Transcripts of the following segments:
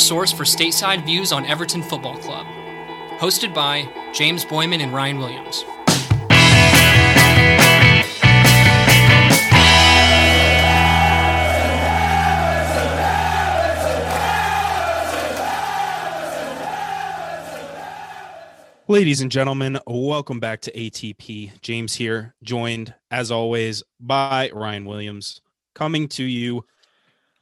source for stateside views on Everton Football Club. Hosted by James Boyman and Ryan Williams. Ladies and gentlemen, welcome back to ATP. James here, joined as always by Ryan Williams, coming to you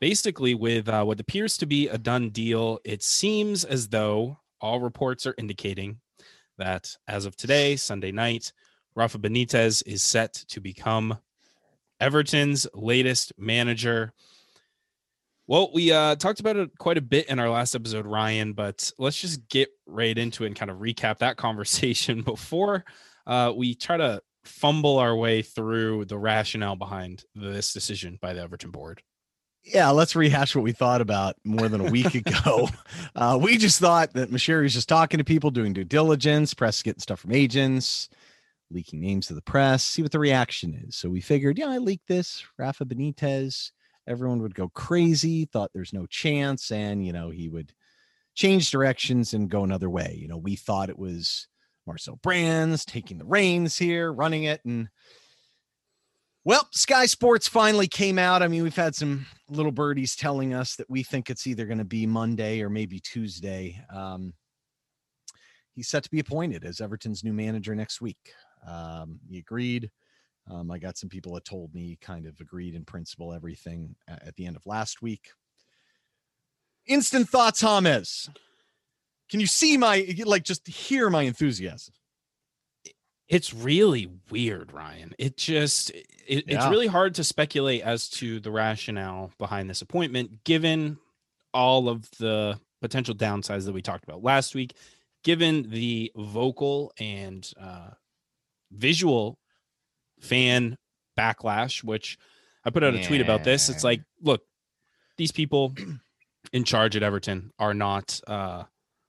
basically with uh, what appears to be a done deal. It seems as though all reports are indicating that as of today, Sunday night, Rafa Benitez is set to become Everton's latest manager. Well, we uh, talked about it quite a bit in our last episode, Ryan, but let's just get right into it and kind of recap that conversation before uh, we try to fumble our way through the rationale behind this decision by the Everton board. Yeah, let's rehash what we thought about more than a week ago. Uh, we just thought that Moshiri was just talking to people, doing due diligence, press getting stuff from agents, leaking names to the press, see what the reaction is. So we figured, yeah, I leaked this. Rafa Benitez everyone would go crazy, thought there's no chance, and you know, he would change directions and go another way. You know, we thought it was Marcel Brands taking the reins here, running it, and well, Sky Sports finally came out. I mean, we've had some little birdies telling us that we think it's either going to be Monday or maybe Tuesday. Um, he's set to be appointed as Everton's new manager next week. Um, he agreed um, I got some people that told me kind of agreed in principle everything at the end of last week. Instant thoughts, James. Can you see my like just hear my enthusiasm? It's really weird, Ryan. It just it, yeah. it's really hard to speculate as to the rationale behind this appointment, given all of the potential downsides that we talked about last week, given the vocal and uh, visual fan backlash, which I put out a tweet about this. It's like, look, these people in charge at Everton are not uh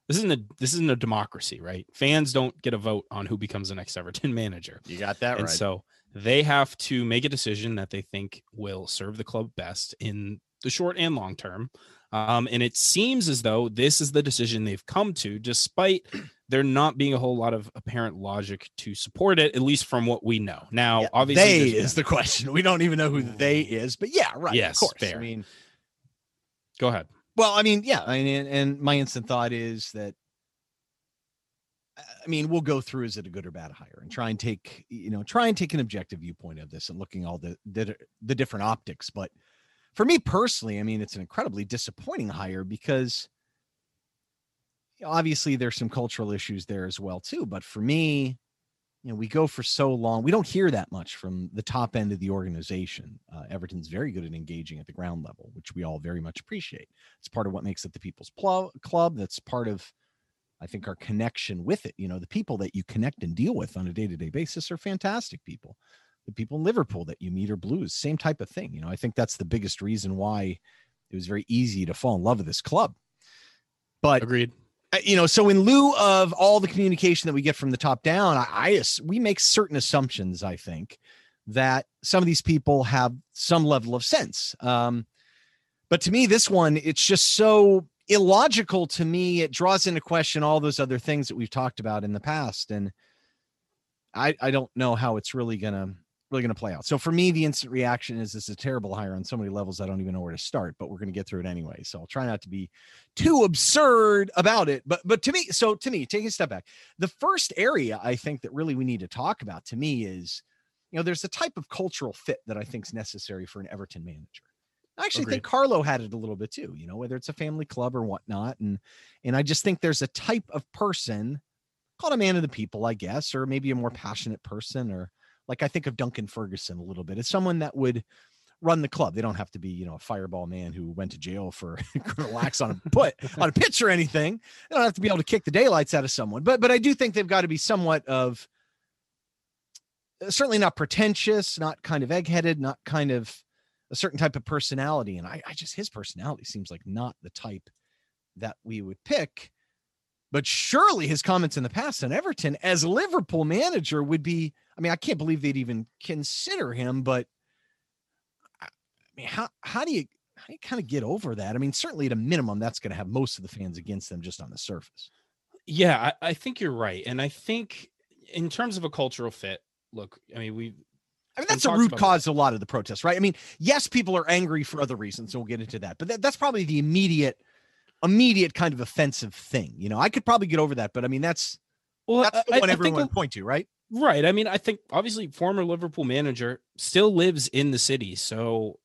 this isn't a this isn't a democracy, right? Fans don't get a vote on who becomes the next Everton manager. You got that and right. So they have to make a decision that they think will serve the club best in the short and long term. Um, and it seems as though this is the decision they've come to, despite there not being a whole lot of apparent logic to support it, at least from what we know. Now, yeah, obviously, they is the question. We don't even know who they is, but yeah, right. Yes, of course. Fair. I mean, go ahead. Well, I mean, yeah, I mean, and my instant thought is that uh, I mean, we'll go through is it a good or bad hire and try and take, you know, try and take an objective viewpoint of this and looking all the the, the different optics. But for me personally, I mean, it's an incredibly disappointing hire because obviously there's some cultural issues there as well too but for me you know we go for so long we don't hear that much from the top end of the organization. Uh, everton's very good at engaging at the ground level which we all very much appreciate. It's part of what makes it the people's pl- club. That's part of i think our connection with it. You know the people that you connect and deal with on a day-to-day basis are fantastic people. The people in liverpool that you meet are blues same type of thing. You know i think that's the biggest reason why it was very easy to fall in love with this club. But agreed you know, so in lieu of all the communication that we get from the top down, I, I we make certain assumptions. I think that some of these people have some level of sense. Um, but to me, this one, it's just so illogical to me. It draws into question all those other things that we've talked about in the past, and I I don't know how it's really gonna really going to play out. So for me, the instant reaction is this is a terrible hire on so many levels. I don't even know where to start, but we're going to get through it anyway. So I'll try not to be too absurd about it. But but to me, so to me, taking a step back, the first area I think that really we need to talk about to me is, you know, there's a type of cultural fit that I think is necessary for an Everton manager. I actually Agreed. think Carlo had it a little bit too, you know, whether it's a family club or whatnot. And and I just think there's a type of person called a man of the people, I guess, or maybe a more passionate person or like I think of Duncan Ferguson a little bit as someone that would run the club. They don't have to be, you know, a fireball man who went to jail for acts on a put on a pitch or anything. They don't have to be able to kick the daylights out of someone. But but I do think they've got to be somewhat of uh, certainly not pretentious, not kind of eggheaded, not kind of a certain type of personality. And I, I just his personality seems like not the type that we would pick. But surely his comments in the past on Everton as Liverpool manager would be I mean, I can't believe they'd even consider him, but I mean, how how do you I kind of get over that. I mean, certainly at a minimum, that's going to have most of the fans against them just on the surface. Yeah, I, I think you're right. And I think in terms of a cultural fit, look, I mean, we I mean, that's a root cause of a lot of the protests, right? I mean, yes, people are angry for other reasons, so we'll get into that. But that, that's probably the immediate, immediate kind of offensive thing. You know, I could probably get over that, but I mean, that's well, that's the I, one I everyone would point to, right? Right. I mean, I think obviously former Liverpool manager still lives in the city, so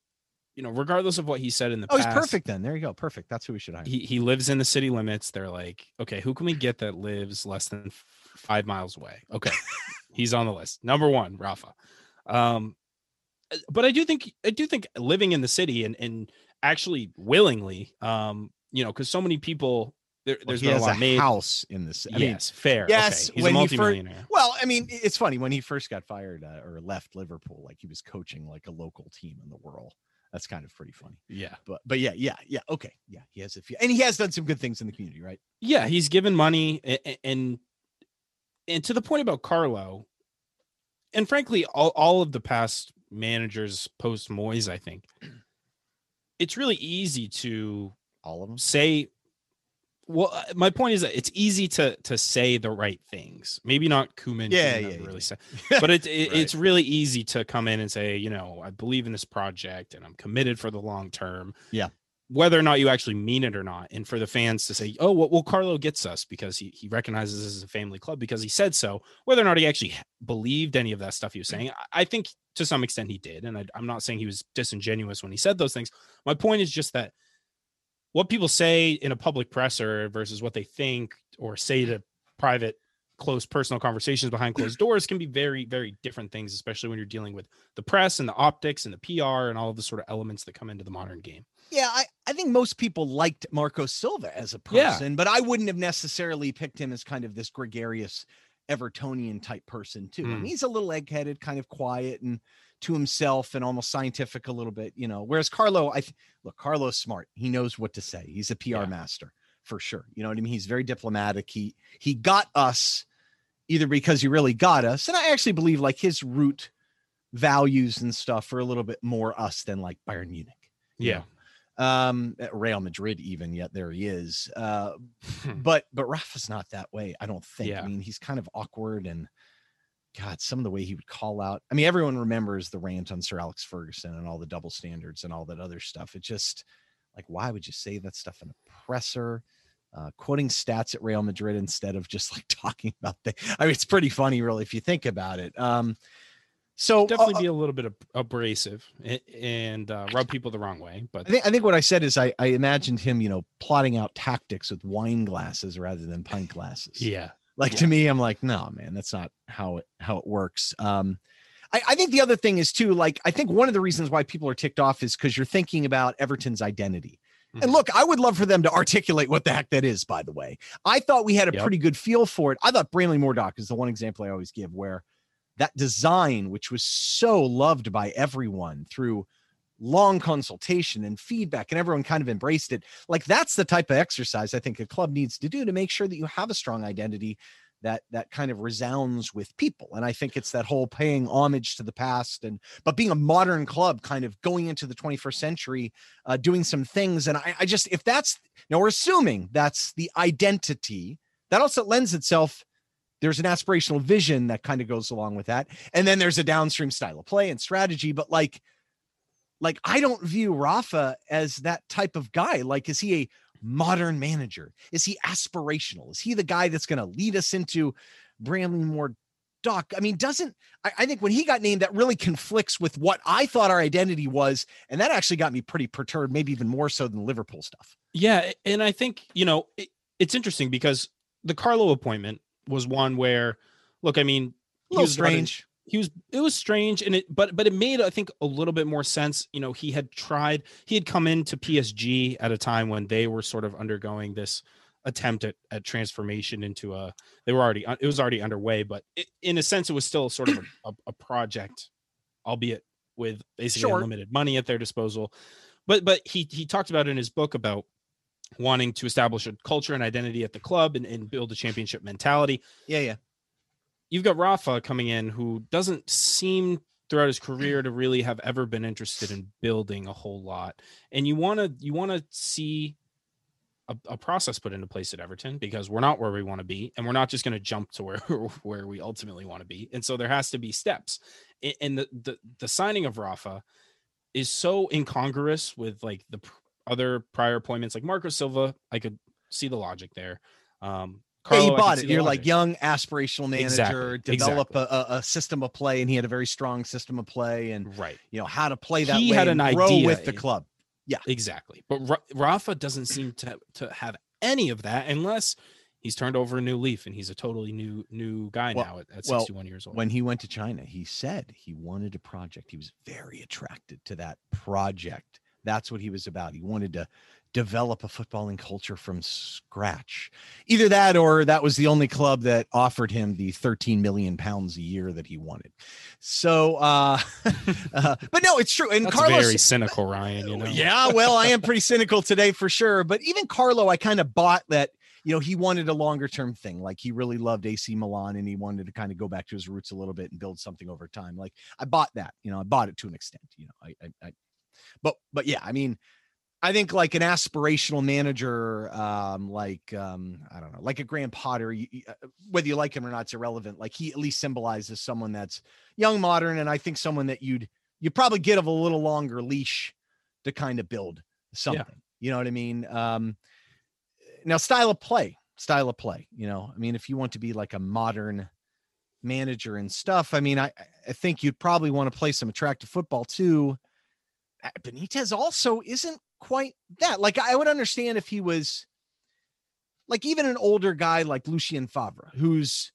you know, regardless of what he said in the oh, past, he's perfect. Then there you go, perfect. That's who we should hire. He he lives in the city limits. They're like, okay, who can we get that lives less than five miles away? Okay, he's on the list. Number one, Rafa. Um, uh, but I do think I do think living in the city and and actually willingly, um, you know, because so many people there, there's well, been a lot a made. house in this. I yes, mean, fair. Yes, okay. he's when a multimillionaire. He first, well, I mean, it's funny when he first got fired uh, or left Liverpool, like he was coaching like a local team in the world. That's kind of pretty funny. Yeah, but but yeah, yeah, yeah. Okay, yeah, he has a few, and he has done some good things in the community, right? Yeah, he's given money, and and, and to the point about Carlo, and frankly, all, all of the past managers post Moyes, I think it's really easy to all of them say well uh, my point is that it's easy to to say the right things. Maybe not Koeman yeah, yeah, really yeah. say but it, it right. it's really easy to come in and say you know i believe in this project and i'm committed for the long term. Yeah. Whether or not you actually mean it or not and for the fans to say oh well, well carlo gets us because he, he recognizes this as a family club because he said so whether or not he actually believed any of that stuff he was saying i, I think to some extent he did and I, i'm not saying he was disingenuous when he said those things. My point is just that what people say in a public presser versus what they think or say to private close personal conversations behind closed doors can be very very different things especially when you're dealing with the press and the optics and the pr and all of the sort of elements that come into the modern game yeah i, I think most people liked marco silva as a person yeah. but i wouldn't have necessarily picked him as kind of this gregarious evertonian type person too mm. Mean, hmm. he's a little egg-headed kind of quiet and to himself and almost scientific a little bit, you know. Whereas Carlo, I look, Carlo's smart. He knows what to say. He's a PR yeah. master for sure. You know what I mean? He's very diplomatic. He he got us either because he really got us, and I actually believe like his root values and stuff are a little bit more us than like Bayern Munich. Yeah. Know? Um Real Madrid even yet there he is uh but but Rafa's not that way I don't think yeah. I mean he's kind of awkward and God, some of the way he would call out. I mean, everyone remembers the rant on Sir Alex Ferguson and all the double standards and all that other stuff. It just like, why would you say that stuff in a presser? Uh, quoting stats at Real Madrid instead of just like talking about the. I mean, it's pretty funny, really, if you think about it. Um, so definitely uh, be a little bit abrasive and uh, rub people the wrong way. But I think I think what I said is I I imagined him, you know, plotting out tactics with wine glasses rather than pint glasses. Yeah, like yeah. to me, I'm like, no, man, that's not how it how it works. Um, I, I think the other thing is too, like, I think one of the reasons why people are ticked off is because you're thinking about Everton's identity. And mm-hmm. look, I would love for them to articulate what the heck that is, by the way. I thought we had a yep. pretty good feel for it. I thought Bramley-Moore Dock is the one example I always give where that design, which was so loved by everyone through long consultation and feedback and everyone kind of embraced it like that's the type of exercise i think a club needs to do to make sure that you have a strong identity that that kind of resounds with people and i think it's that whole paying homage to the past and but being a modern club kind of going into the 21st century uh, doing some things and I, I just if that's now we're assuming that's the identity that also lends itself there's an aspirational vision that kind of goes along with that and then there's a downstream style of play and strategy but like like I don't view Rafa as that type of guy. Like, is he a modern manager? Is he aspirational? Is he the guy that's going to lead us into Bramley more Doc? I mean, doesn't I, I, think when he got named, that really conflicts with what I thought our identity was, and that actually got me pretty perturbed, maybe even more so than Liverpool stuff. Yeah, and I think you know it, it's interesting because the Carlo appointment was one where, look, I mean, a little strange he was it was strange and it but but it made i think a little bit more sense you know he had tried he had come into psg at a time when they were sort of undergoing this attempt at, at transformation into a they were already it was already underway but it, in a sense it was still sort of a, a, a project albeit with basically sure. unlimited money at their disposal but but he he talked about in his book about wanting to establish a culture and identity at the club and, and build a championship mentality yeah yeah you've got Rafa coming in who doesn't seem throughout his career to really have ever been interested in building a whole lot. And you want to you want to see a, a, process put into place at Everton because we're not where we want to be, and we're not just going to jump to where where we ultimately want to be. And so there has to be steps. And the the, the signing of Rafa is so incongruous with like the other prior appointments, like Marco Silva. I could see the logic there. Um, Carlo, yeah, you bought it. You're like young aspirational manager, exactly. develop exactly. A, a, system of play, and he had a very strong system of play, and right, you know how to play that. He had an idea with the club. Yeah, exactly. But Ra- Rafa doesn't seem to to have any of that unless he's turned over a new leaf and he's a totally new new guy well, now at, at 61 well, years old. When he went to China, he said he wanted a project. He was very attracted to that project. That's what he was about. He wanted to develop a footballing culture from scratch. Either that or that was the only club that offered him the 13 million pounds a year that he wanted. So uh, uh but no, it's true. And That's Carlos very cynical, Ryan, you know. Yeah, well, I am pretty cynical today for sure, but even Carlo I kind of bought that you know, he wanted a longer term thing. Like he really loved AC Milan and he wanted to kind of go back to his roots a little bit and build something over time. Like I bought that, you know, I bought it to an extent, you know, I, I, I but, but yeah, I mean, I think like an aspirational manager, um, like um, I don't know, like a Graham Potter, you, uh, whether you like him or not, it's irrelevant. Like he at least symbolizes someone that's young, modern, and I think someone that you'd you probably get of a little longer leash to kind of build something. Yeah. You know what I mean? Um, now, style of play, style of play. You know, I mean, if you want to be like a modern manager and stuff, I mean, I I think you'd probably want to play some attractive football too. Benitez also isn't quite that. Like I would understand if he was like even an older guy like Lucien Favre, who's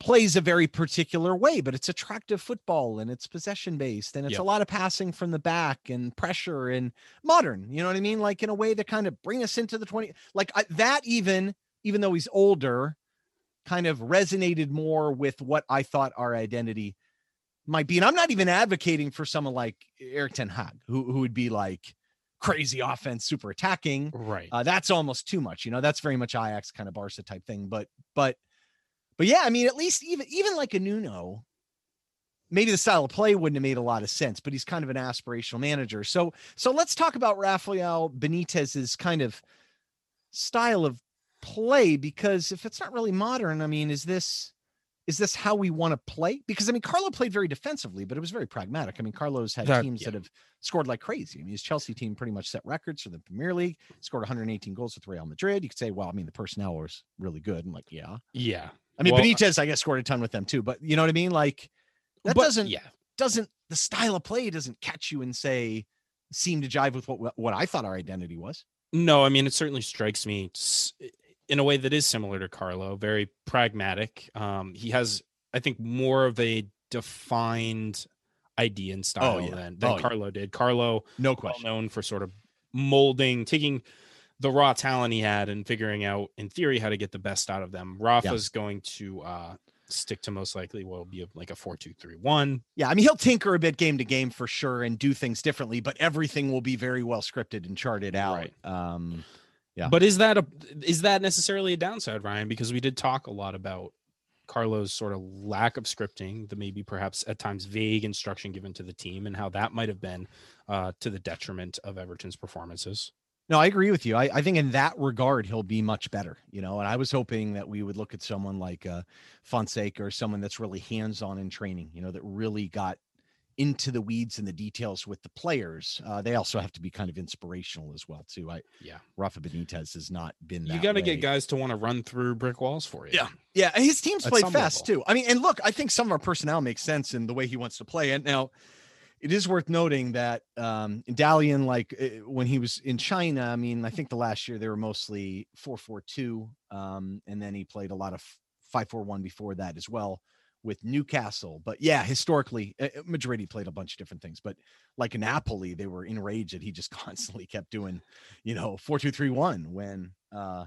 plays a very particular way, but it's attractive football and it's possession based and it's yep. a lot of passing from the back and pressure and modern. You know what I mean? Like in a way that kind of bring us into the 20 like I, that even even though he's older kind of resonated more with what I thought our identity might be. And I'm not even advocating for someone like Erik Ten Hag who who would be like crazy offense, super attacking. Right. Uh, that's almost too much. You know, that's very much Ajax kind of Barca type thing. But but but yeah, I mean, at least even even like a Nuno, maybe the style of play wouldn't have made a lot of sense, but he's kind of an aspirational manager. So so let's talk about Rafael Benitez's kind of style of play because if it's not really modern, I mean, is this is this how we want to play? Because I mean, Carlo played very defensively, but it was very pragmatic. I mean, Carlo's had that, teams yeah. that have scored like crazy. I mean, his Chelsea team pretty much set records for the Premier League, scored 118 goals with Real Madrid. You could say, well, I mean, the personnel was really good. I'm like, yeah. Yeah. I mean, well, uh Benitez, I guess, scored a ton with them too. But you know what I mean? Like that but, doesn't yeah. doesn't the style of play doesn't catch you and say seem to jive with what what I thought our identity was. No, I mean, it certainly strikes me in a way that is similar to Carlo, very pragmatic. Um, he has, I think, more of a defined idea and oh, style oh, yeah. than, than oh, Carlo yeah. did. Carlo, no question, well known for sort of molding, taking the raw talent he had and figuring out, in theory, how to get the best out of them. Rafa's yeah. going to uh, stick to most likely will be like a four two three one. Yeah, I mean he'll tinker a bit game to game for sure and do things differently, but everything will be very well scripted and charted out. Right. Um, yeah. But is that a is that necessarily a downside, Ryan? Because we did talk a lot about Carlo's sort of lack of scripting, the maybe perhaps at times vague instruction given to the team, and how that might have been uh, to the detriment of Everton's performances. No, I agree with you. I, I, think in that regard, he'll be much better, you know. And I was hoping that we would look at someone like uh, Fonseca or someone that's really hands on in training, you know, that really got into the weeds and the details with the players. Uh, they also have to be kind of inspirational as well, too. I yeah, Rafa Benitez has not been. you got to get guys to want to run through brick walls for you. Yeah, yeah. His team's At played fast level. too. I mean, and look, I think some of our personnel makes sense in the way he wants to play. And now, it is worth noting that um Dalian, like eh, when he was in China, I mean, I think the last year they were mostly four four two, um, and then he played a lot of five four one before that as well with Newcastle. But yeah, historically, uh, Madrid he played a bunch of different things. But like Napoli, they were enraged that he just constantly kept doing, you know, four two three one. When uh,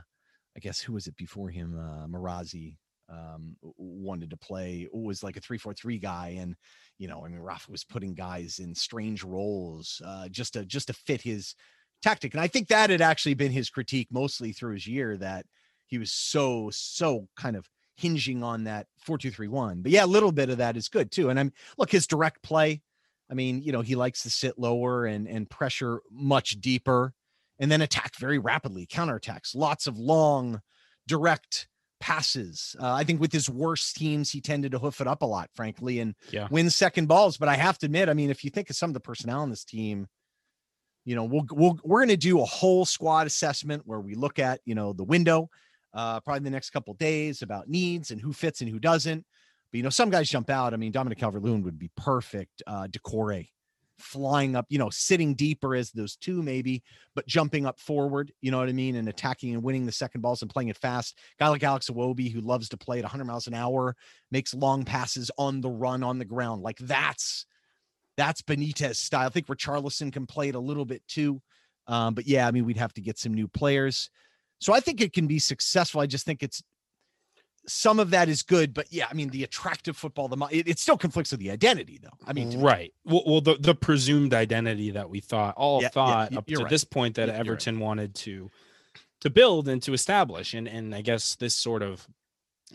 I guess who was it before him? Uh, Mazzarri um, wanted to play. was like a three four three guy, and you know, I mean, Rafa was putting guys in strange roles uh, just to just to fit his tactic. And I think that had actually been his critique mostly through his year that he was so so kind of hinging on that four two three one. But yeah, a little bit of that is good too. And I'm look his direct play. I mean, you know, he likes to sit lower and and pressure much deeper, and then attack very rapidly, counterattacks, lots of long, direct passes. Uh, I think with his worst teams, he tended to hoof it up a lot, frankly, and Yeah. win second balls. But I have to admit, I mean, if you think of some of the personnel on this team, you know, we'll we'll we're going to do a whole squad assessment where we look at you know the window, uh, probably the next couple days about needs and who fits and who doesn't. But you know, some guys jump out. I mean, Dominic Calvert-Lewin would be perfect. Uh, Doucouré flying up, you know, sitting deeper as those two maybe, but jumping up forward, you know what I mean, and attacking and winning the second balls and playing it fast. Guy like Alex Iwobi, who loves to play at 100 miles an hour, makes long passes on the run on the ground. Like that's that's Benitez style. I think Richarlison can play it a little bit too. Um, but yeah, I mean, we'd have to get some new players. So I think it can be successful. I just think it's some of that is good, but yeah, I mean, the attractive football, the it, it still conflicts with the identity, though. I mean, right. Well, well the, the presumed identity that we thought all Yeah, yeah, thought y- up to right. this point that Y- you're right. Everton wanted to to build and to establish, and and I guess this sort of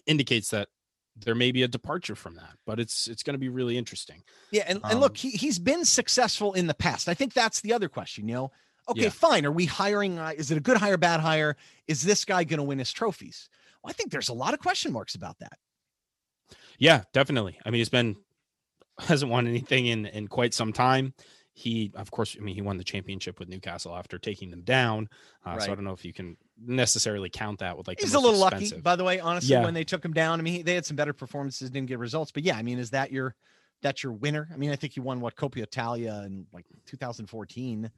indicates that there may be a departure from that, but it's it's going to be really interesting. Yeah, and, and Um, look, he he's been successful in the past. I think that's the other question. You know, okay, Yeah. fine. Are we hiring? Uh, is it a good hire, bad hire? Is this guy going to win his trophies? Well, I think there's a lot of question marks about that. Yeah, definitely. I mean, he's been hasn't won anything in in quite some time. He, of course, I mean, he won the championship with Newcastle after taking them down. Uh, So I don't know if you can necessarily count that with like. He's a little lucky, by the way. Honestly, Yeah. when they took him down, I mean, they had some better performances, didn't get results. But yeah, I mean, is that your that's your winner? I mean, I think he won what Coppa Italia in like 2014.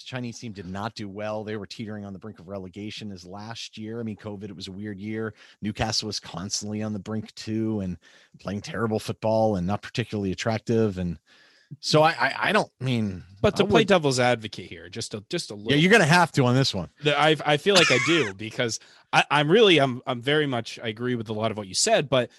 His Chinese team did not do well. They were teetering on the brink of relegation as last year. I mean, COVID, it was a weird year. Newcastle was constantly on the brink too and playing terrible football and not particularly attractive. And so I I, I don't mean But to I play would- devil's advocate here, just a just a little. yeah, you're gonna have to on this one. I I feel like I do because I, I'm really I'm I'm very much I agree with a lot of what you said, but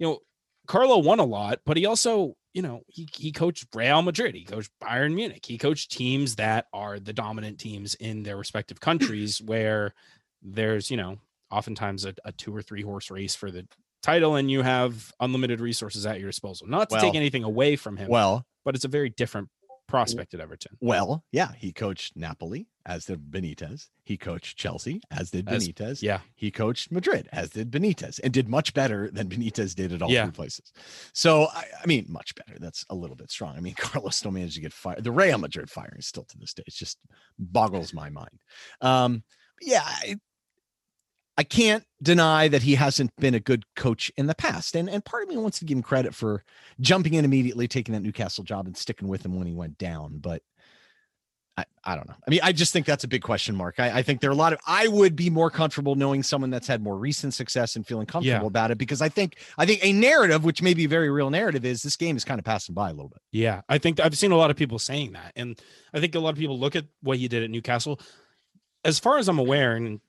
you know, Carlo won a lot, but he also you know he he coached Real Madrid, he coached Bayern Munich, he coached teams that are the dominant teams in their respective countries, where there's you know oftentimes a, a two or three horse race for the title, and you have unlimited resources at your disposal. Not to take anything away from him, Well, but it's a very different prospect at Everton. Well, yeah, he coached Napoli, as did Benitez. He coached Chelsea, as did As- Benitez. Yeah, He coached Madrid, as did Benitez, and did much better than Benitez did at all Yeah. three places. So, I, I mean, much better. That's a little bit strong. I mean, Carlos still managed to get fired. The Real Madrid firing still to this day. It just boggles my mind. Um, yeah, I, I can't deny that he hasn't been a good coach in the past. And and part of me wants to give him credit for jumping in immediately, taking that Newcastle job and sticking with him when he went down. But I, I don't know. I mean, I just think that's a big question mark. I, I think there are a lot of I would be more comfortable knowing someone that's had more recent success and feeling comfortable Yeah. about it because I think I think a narrative, which may be a very real narrative, is this game is kind of passing by a little bit. Yeah, I think I've seen a lot of people saying that, and I think a lot of people look at what he did at Newcastle. As far as I'm aware, and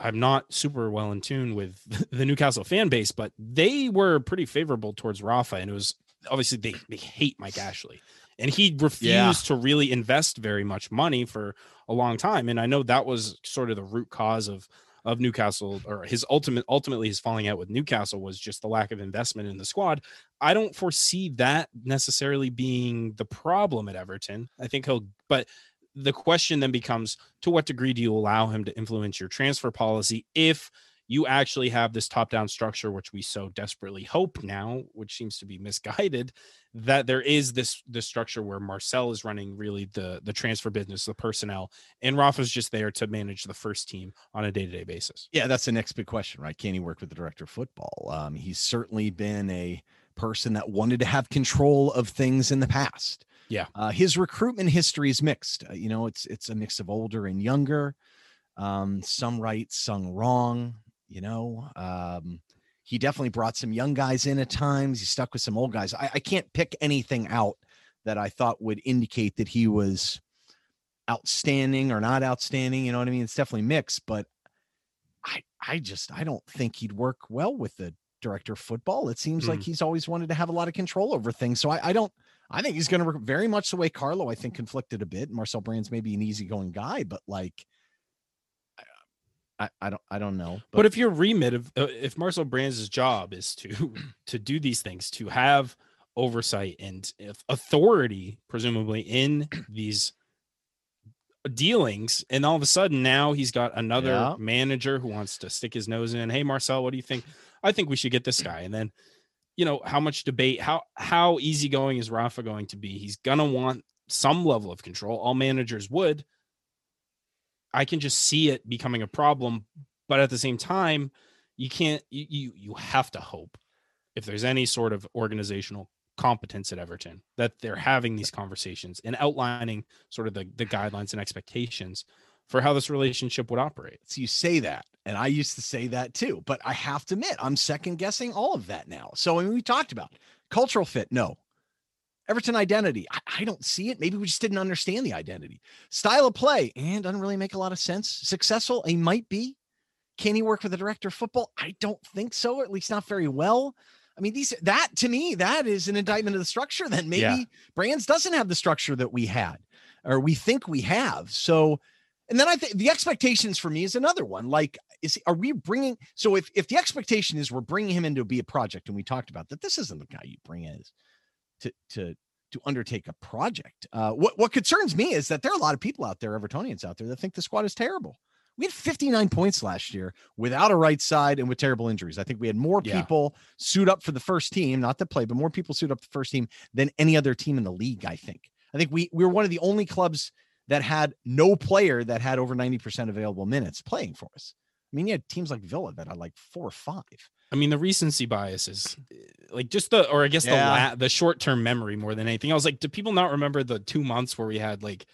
I'm not super well in tune with the Newcastle fan base, but they were pretty favorable towards Rafa, and it was obviously they they hate Mike Ashley, and he refused Yeah. to really invest very much money for a long time, and I know that was sort of the root cause of of Newcastle or his ultimate ultimately his falling out with Newcastle was just the lack of investment in the squad. I don't foresee that necessarily being the problem at Everton. I think he'll but the question then becomes to what degree do you allow him to influence your transfer policy if you actually have this top down structure which we so desperately hope now which seems to be misguided that there is this this structure where Marcel is running really the the transfer business the personnel and Rafa's just there to manage the first team on a day-to-day basis Yeah, that's the next big question, right? Can he work with the director of football? Um, he's certainly been a person that wanted to have control of things in the past. Yeah. Uh, his recruitment history is mixed. Uh, you know, it's it's a mix of older and younger. Um, some right, some wrong. You know, um, he definitely brought some young guys in at times. He stuck with some old guys. I, I can't pick anything out that I thought would indicate that he was outstanding or not outstanding. You know what I mean? It's definitely mixed, but I I just I don't think he'd work well with the director of football. It seems like Mm. he's always wanted to have a lot of control over things. So I, I don't I think he's going to work very much the way Carlo I think conflicted a bit. Marcel Brands may be an easygoing guy, but like I, I don't I don't know. But, if your remit of uh, if Marcel Brands' job is to to do these things, to have oversight and if authority, presumably in these dealings, and all of a sudden now he's got another Yeah. manager who wants to stick his nose in. Hey, Marcel, what do you think? I think we should get this guy. And then, you know, how much debate? How how easygoing is Rafa going to be? He's gonna want some level of control. All managers would. I can just see it becoming a problem, but at the same time, you can't. You you, you have to hope if there's any sort of organizational competence at Everton that they're having these conversations and outlining sort of the, the guidelines and expectations for how this relationship would operate. So you say that, and I used to say that too, but I have to admit, I'm second guessing all of that now. So I mean, we talked about cultural fit, no. Everton identity, I, I don't see it. Maybe we just didn't understand the identity. Style of play, and doesn't really make a lot of sense. Successful, he might be. Can he work for the director of football? I don't think so, at least not very well. I mean, these that to me, that is an indictment of the structure. Then maybe Yeah. Brands doesn't have the structure that we had, or we think we have. So, and then I think the expectations for me is another one. Like, is are we bringing? So if if the expectation is we're bringing him in to be a project, and we talked about that, this isn't the guy you bring in to to to undertake a project. Uh, what what concerns me is that there are a lot of people out there, Evertonians out there, that think the squad is terrible. We had 59 points last year without a right side and with terrible injuries. I think we had more Yeah. people suit up for the first team, not to play, but more people suit up the first team than any other team in the league. I think. I think we we were one of the only clubs that had no player that had over 90% available minutes playing for us. I mean, you had teams like Villa that had like four or five. I mean, the recency bias is eh, like just the, or I guess the la- the short term memory more than anything. I was like, do people not remember the two months where we had like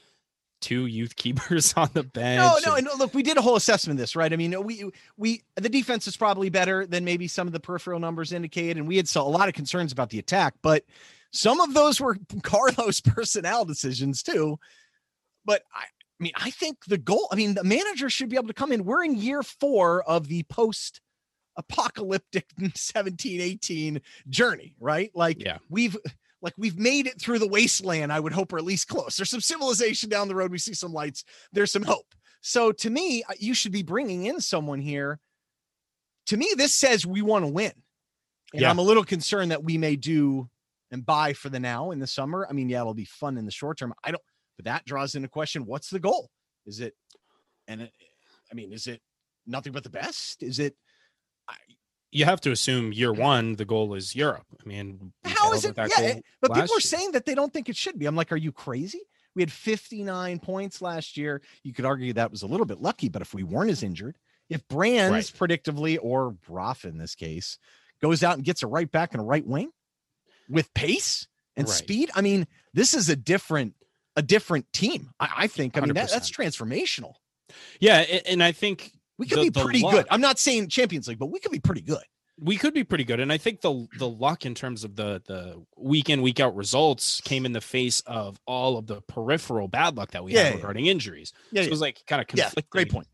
two youth keepers on the bench? No, no, and- and look, we did a whole assessment of this, right? I mean, we we the defense is probably better than maybe some of the peripheral numbers indicate, and we had so a lot of concerns about the attack, but some of those were Carlos personnel decisions too. But I, I mean, I think the goal, I mean, the manager should be able to come in. We're in year four of the post apocalyptic 17 18 journey, right? Like Yeah. we've like we've made it through the wasteland, I would hope, or at least close. There's some civilization down the road. We see some lights. There's some hope. So to me, you should be bringing in someone here. To me, this says we want to win. And Yeah. I'm a little concerned that we may do and buy for the now in the summer. I mean, yeah, it'll be fun in the short term. I don't, but that draws into question what's the goal? Is it, and it, I mean, is it nothing but the best? Is it, you have to assume year one the goal is Europe. I mean, How is it? Yeah, but people are year. saying that they don't think it should be. I'm like, are you crazy? We had 59 points last year. You could argue that was a little bit lucky, but if we weren't as injured, if Brands predictively or Rafa in this case goes out and gets a right back and a right wing with pace and Right. speed, I mean, this is a different a different team. I, I think. I mean, that, that's transformational. yeah, and I think We could The- be pretty luck- good. I'm not saying Champions League, but we could be pretty good. we could be pretty good and i think the the luck in terms of the the week in week out results came in the face of all of the peripheral bad luck that we Yeah, had yeah. regarding injuries Yeah, so yeah. it was like kind of Yeah, conflicting great point.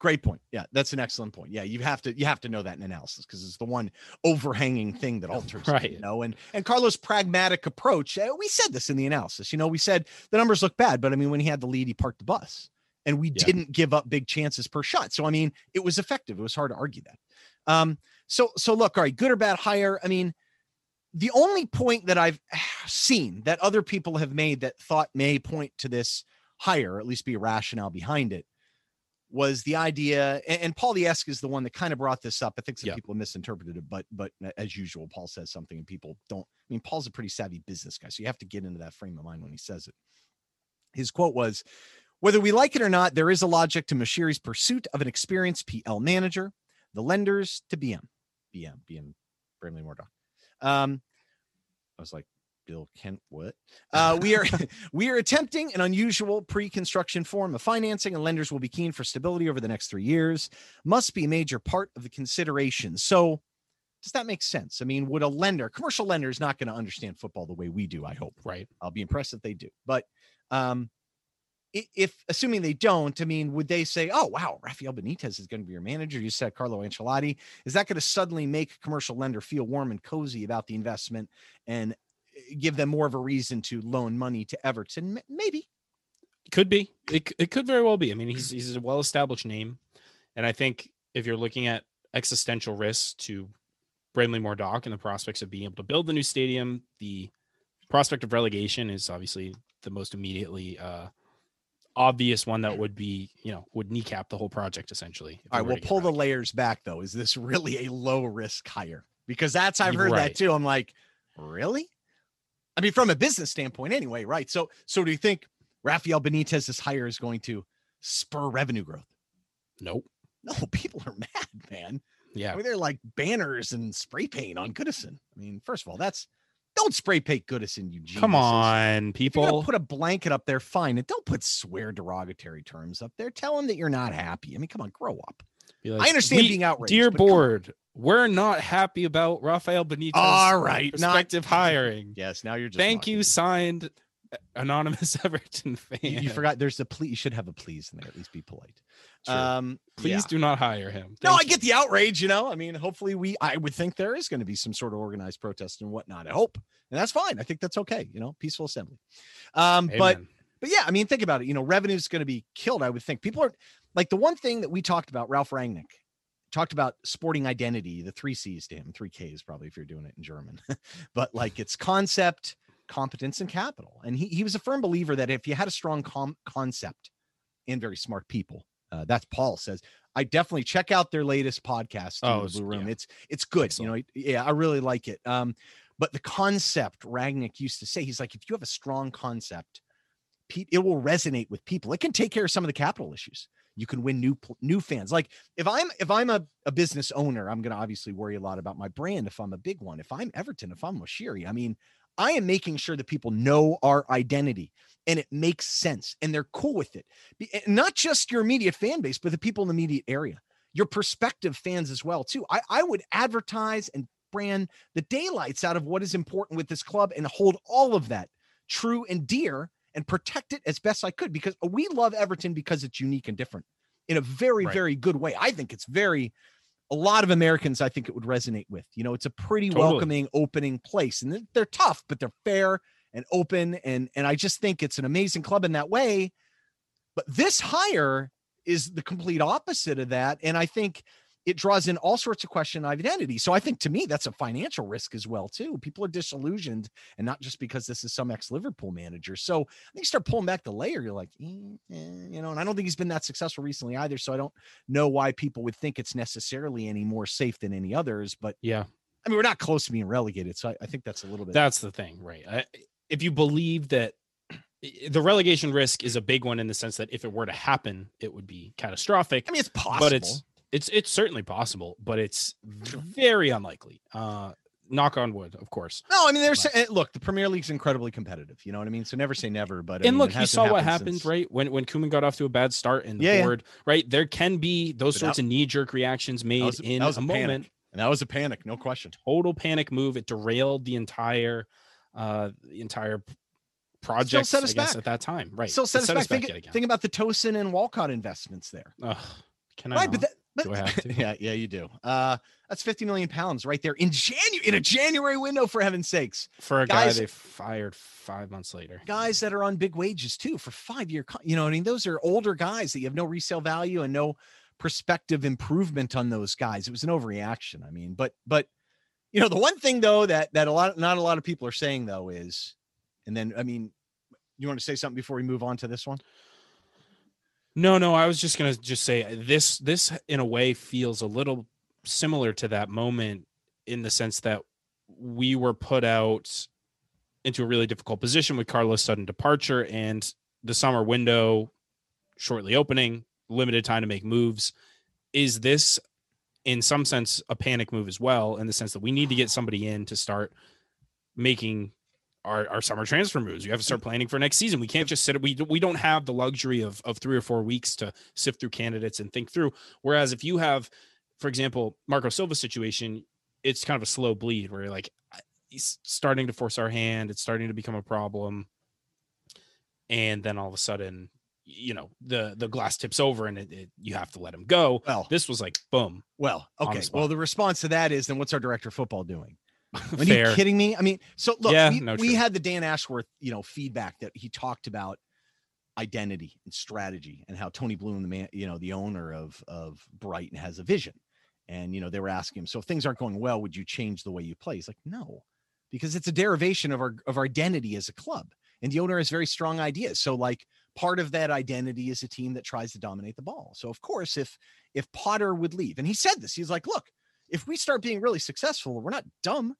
Great point. Yeah, that's an excellent point. Yeah, you have to you have to know that in analysis because it's the one overhanging thing that alters it, Right. You know, and and Carlos' pragmatic approach. uh, we said this in the analysis. You know, we said the numbers look bad, but I mean, when he had the lead, he parked the bus, and we Yeah. didn't give up big chances per shot. So I mean, it was effective. It was hard to argue that. Um. So so look, all right, good or bad higher. I mean, the only point that I've seen that other people have made that thought may point to this higher, at least be a rationale behind it, was the idea. And, and Paul Liesk is the one that kind of brought this up. I think some Yeah. people misinterpreted it, but but as usual, Paul says something and people don't. I mean, Paul's a pretty savvy business guy, so you have to get into that frame of mind when he says it. His quote was. Whether we like it or not, there is a logic to Moshiri's pursuit of an experienced PL manager, the lenders to BM, BM, BM, Bramley-Moore Dock. Um, I was like, Bill Kent, what? Uh, we are we are attempting an unusual pre-construction form of financing, and lenders will be keen for stability over the next three years. Must be a major part of the consideration. So, does that make sense? I mean, would a lender, commercial lender, is not going to understand football the way we do? I hope. right I'll be impressed if they do. But um, if assuming they don't, I mean, would they say, "Oh, wow, Rafael Benitez is going to be your manager"? You said Carlo Ancelotti. Is that going to suddenly make a commercial lender feel warm and cozy about the investment and give them more of a reason to loan money to Everton? Maybe. could be it, it could very well be i mean he's he's a well established name And I think if you're looking at existential risks to Bradley Dock and the prospects of being able to build the new stadium, the prospect of relegation is obviously the most immediately uh, obvious one that would be, you know, would kneecap the whole project essentially. All right, we'll pull the layers back though. Is this really a low risk hire? Because that's I've heard right. that too. I'm like, really? I mean, from a business standpoint, anyway, right? So, so do you think Rafael Benitez's hire is going to spur revenue growth? Nope. No, people are mad, man. Yeah, I mean, they're like banners and spray paint on Goodison. I mean, first of all, that's don't spray paint Goodison, you geniuses. Come on, people. put a blanket up there, fine. And don't put swear derogatory terms up there. Tell them that you're not happy. I mean, come on, grow up. Like, I understand being outraged. Dear board, we're not happy about Rafael Benitez. All right, prospective not, hiring. Yes, now you're just. Thank you, signed anonymous Everton fan. You, you, forgot. There's a please. You should have a please in there. At least be polite. True. Um, please yeah. do not hire him. Thank no, I get the outrage. You know, I mean, hopefully we. I would think there is going to be some sort of organized protest and whatnot. I hope, and that's fine. I think that's okay. You know, peaceful assembly. Um, Amen. but but yeah, I mean, think about it. You know, revenue is going to be killed. I would think people are like the one thing that we talked about. Ralph Rangnick talked about sporting identity, the three C's to him, three K's probably if you're doing it in German, but like it's concept, competence, and capital. And he, he was a firm believer that if you had a strong com- concept and very smart people, uh, that's Paul says, I definitely check out their latest podcast. Oh, Blue Room. Yeah. It's it's good. Excellent. You know, yeah, I really like it. Um, but the concept Rangnick used to say, he's like, if you have a strong concept, it will resonate with people. It can take care of some of the capital issues you can win new new fans. Like if i'm if i'm a, a business owner i'm going to obviously worry a lot about my brand if i'm a big one. If i'm everton if i'm Moshiri, i mean i am making sure that people know our identity and it makes sense and they're cool with it. Eh, not just your immediate fan base but the people in the immediate area your prospective fans as well too. I, I would advertise and brand the daylights out of what is important with this club and hold all of that true and dear and protect it as best I could because we love Everton because it's unique and different in a very, right. very good way. I think it's very, a lot of Americans, I think it would resonate with. You know, it's a pretty totally. welcoming, opening place, and they're tough, but they're fair and open, and and I just think it's an amazing club in that way. But this hire is the complete opposite of that, and I think it draws in all sorts of question of identity. So I think to me that's a financial risk as well too. People are disillusioned, and not just because this is some ex-Liverpool manager. So I think you start pulling back the layer, you're like, eh, eh, you know, and I don't think he's been that successful recently either. So I don't know why people would think it's necessarily any more safe than any others. But yeah, I mean, we're not close to being relegated, so I, I think that's a little bit. That's the thing, right? I, if you believe that the relegation risk is a big one in the sense that if it were to happen, it would be catastrophic. I mean, it's possible, but it's it's it's certainly possible, but it's very unlikely. Uh, knock on wood, of course. No, I mean, there's but, eh, look, the Premier League's incredibly competitive. You know what I mean? So never say never. But I and mean, look, you saw what happened, since... right? When when Koeman got off to a bad start and the yeah, board, yeah. right? There can be those but sorts that, of knee jerk reactions made was, in a, a moment. And that was a panic, no question. Total panic move. It derailed the entire uh the entire project set us back. at that time. Right. Still set, us, set back. us back. Think, think about the Tosun and Walcott investments there. Ugh, can I? Right, but that, do I have to? yeah, yeah, you do. Uh, that's 50 million pounds right there in January in a January window, for heaven's sakes. For a guys, guy they fired five months later. Guys that are on big wages too for five year, you know, I mean, those are older guys that you have no resale value and no perspective improvement on those guys. It was an overreaction. I mean, but but you know, the one thing though that that a lot not a lot of people are saying though is, and then I mean, you want to say something before we move on to this one? No, no, I was just gonna just say uh, this. This in a way feels a little similar to that moment in the sense that we were put out into a really difficult position with Carlos' sudden departure and the summer window shortly opening, limited time to make moves. Is this, in some sense, a panic move as well? In the sense that we need to get somebody in to start making our, our summer transfer moves. You have to start planning for next season. We can't just sit. We we don't have the luxury of of three or four weeks to sift through candidates and think through. Whereas if you have, for example, Marco Silva situation, it's kind of a slow bleed where you're like he's starting to force our hand. It's starting to become a problem, and then all of a sudden, you know, the the glass tips over and it, it, you have to let him go. Well, this was like boom. Well, okay. The well, the response to that is then what's our director of football doing? Are you kidding me? I mean, so look, yeah, we, no, we had the Dan Ashworth, you know, feedback that he talked about identity and strategy and how Tony Bloom, the man, you know, the owner of of Brighton, has a vision. And you know, they were asking him, so if things aren't going well, would you change the way you play? He's like, no, because it's a derivation of our of our identity as a club. And the owner has very strong ideas. So, like, part of that identity is a team that tries to dominate the ball. So, of course, if if Potter would leave, and he said this, he's like, look, if we start being really successful, we're not dumb.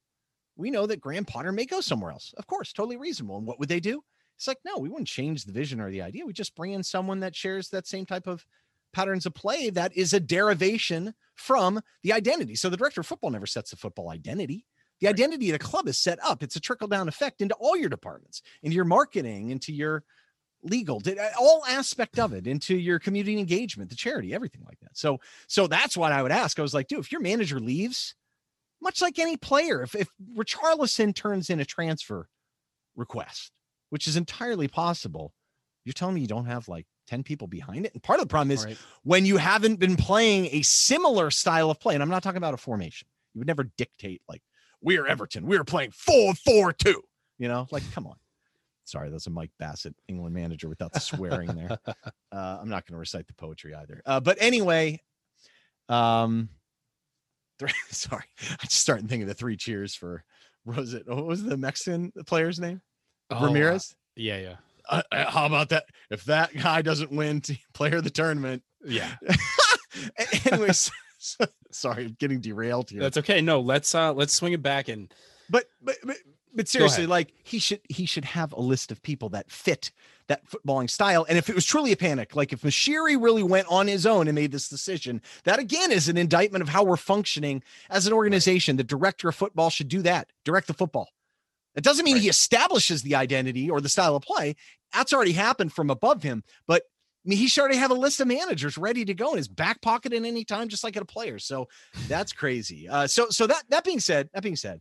We know that Graham Potter may go somewhere else. Of course, totally reasonable. And what would they do? It's like, no, we wouldn't change the vision or the idea. We just bring in someone that shares that same type of patterns of play that is a derivation from the identity. So the director of football never sets the football identity. The identity of the club is set up. It's a trickle down effect into all your departments, into your marketing, into your legal, did uh, all aspect of it, into your community engagement, the charity, everything like that. So, so that's what I would ask. I was like, dude, if your manager leaves, much like any player, if if Richarlison turns in a transfer request, which is entirely possible. You're telling me you don't have like 10 people behind it? And part of the problem is right. when you haven't been playing a similar style of play, and I'm not talking about a formation, you would never dictate like we're Everton, we're playing 4 4 2. You know, like, come on. Sorry, that's a Mike Bassett, England manager, without the swearing there. Uh, I'm not going to recite the poetry either. Uh, but anyway, um, sorry, I just started thinking the three cheers for was it what was the Mexican player's name? Oh, Ramirez. Uh, yeah, yeah. Uh, uh, how about that? If that guy doesn't win player of the tournament, yeah. Anyways, sorry, I'm getting derailed here. That's okay. No, let's uh let's swing it back and. But but but, but seriously, like he should he should have a list of people that fit that footballing style. And if it was truly a panic, like if Moshiri really went on his own and made this decision, that again is an indictment of how we're functioning as an organization. Right. The director of football should do that. Direct the football. It doesn't mean right. he establishes the identity or the style of play. That's already happened from above him. But I mean, he should already have a list of managers ready to go in his back pocket at any time, just like at a player. So that's crazy. Uh, so so that that being said, that being said,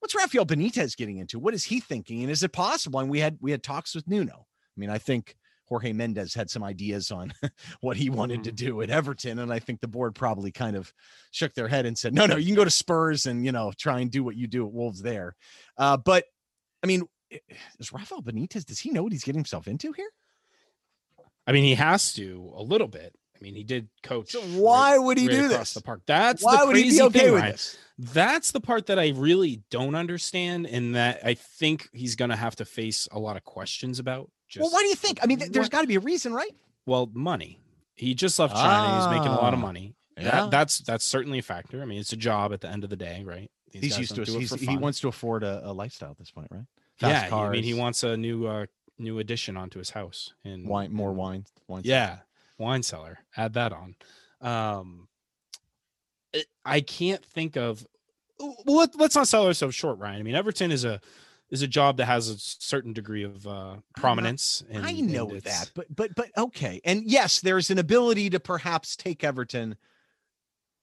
what's Rafael Benitez getting into? What is he thinking? And is it possible? And we had we had talks with Nuno. I mean, I think Jorge Mendes had some ideas on what he wanted to mm-hmm. do at Everton. And I think the board probably kind of shook their head and said, no, no, you can go to Spurs and, you know, try and do what you do at Wolves there. Uh, but I mean, is Rafael Benitez, does he know what he's getting himself into here? I mean, he has to a little bit. I mean, he did coach. So why right, would he right do this? The park. That's why would he be okay thing, with Ryan. this? That's the part that I really don't understand, and that I think he's going to have to face a lot of questions about. Just, well, why do you think? I mean, there's got to be a reason, right? Well, money. He just left China. Ah, he's making a lot of ah, money. Yeah. That, that's that's certainly a factor. I mean, it's a job at the end of the day, right? These he's used to. He's, he wants to afford a, a, lifestyle at this point, right? Fast yeah, cars. I mean, he wants a new uh, new addition onto his house and wine, more wine, wine. Yeah, wine cellar. Add that on. Um, it, I can't think of. Well, let, us not sell ourselves short, Ryan. I mean, Everton is a is a job that has a certain degree of uh, prominence. And, I know and that, but but but okay, and yes, there's an ability to perhaps take Everton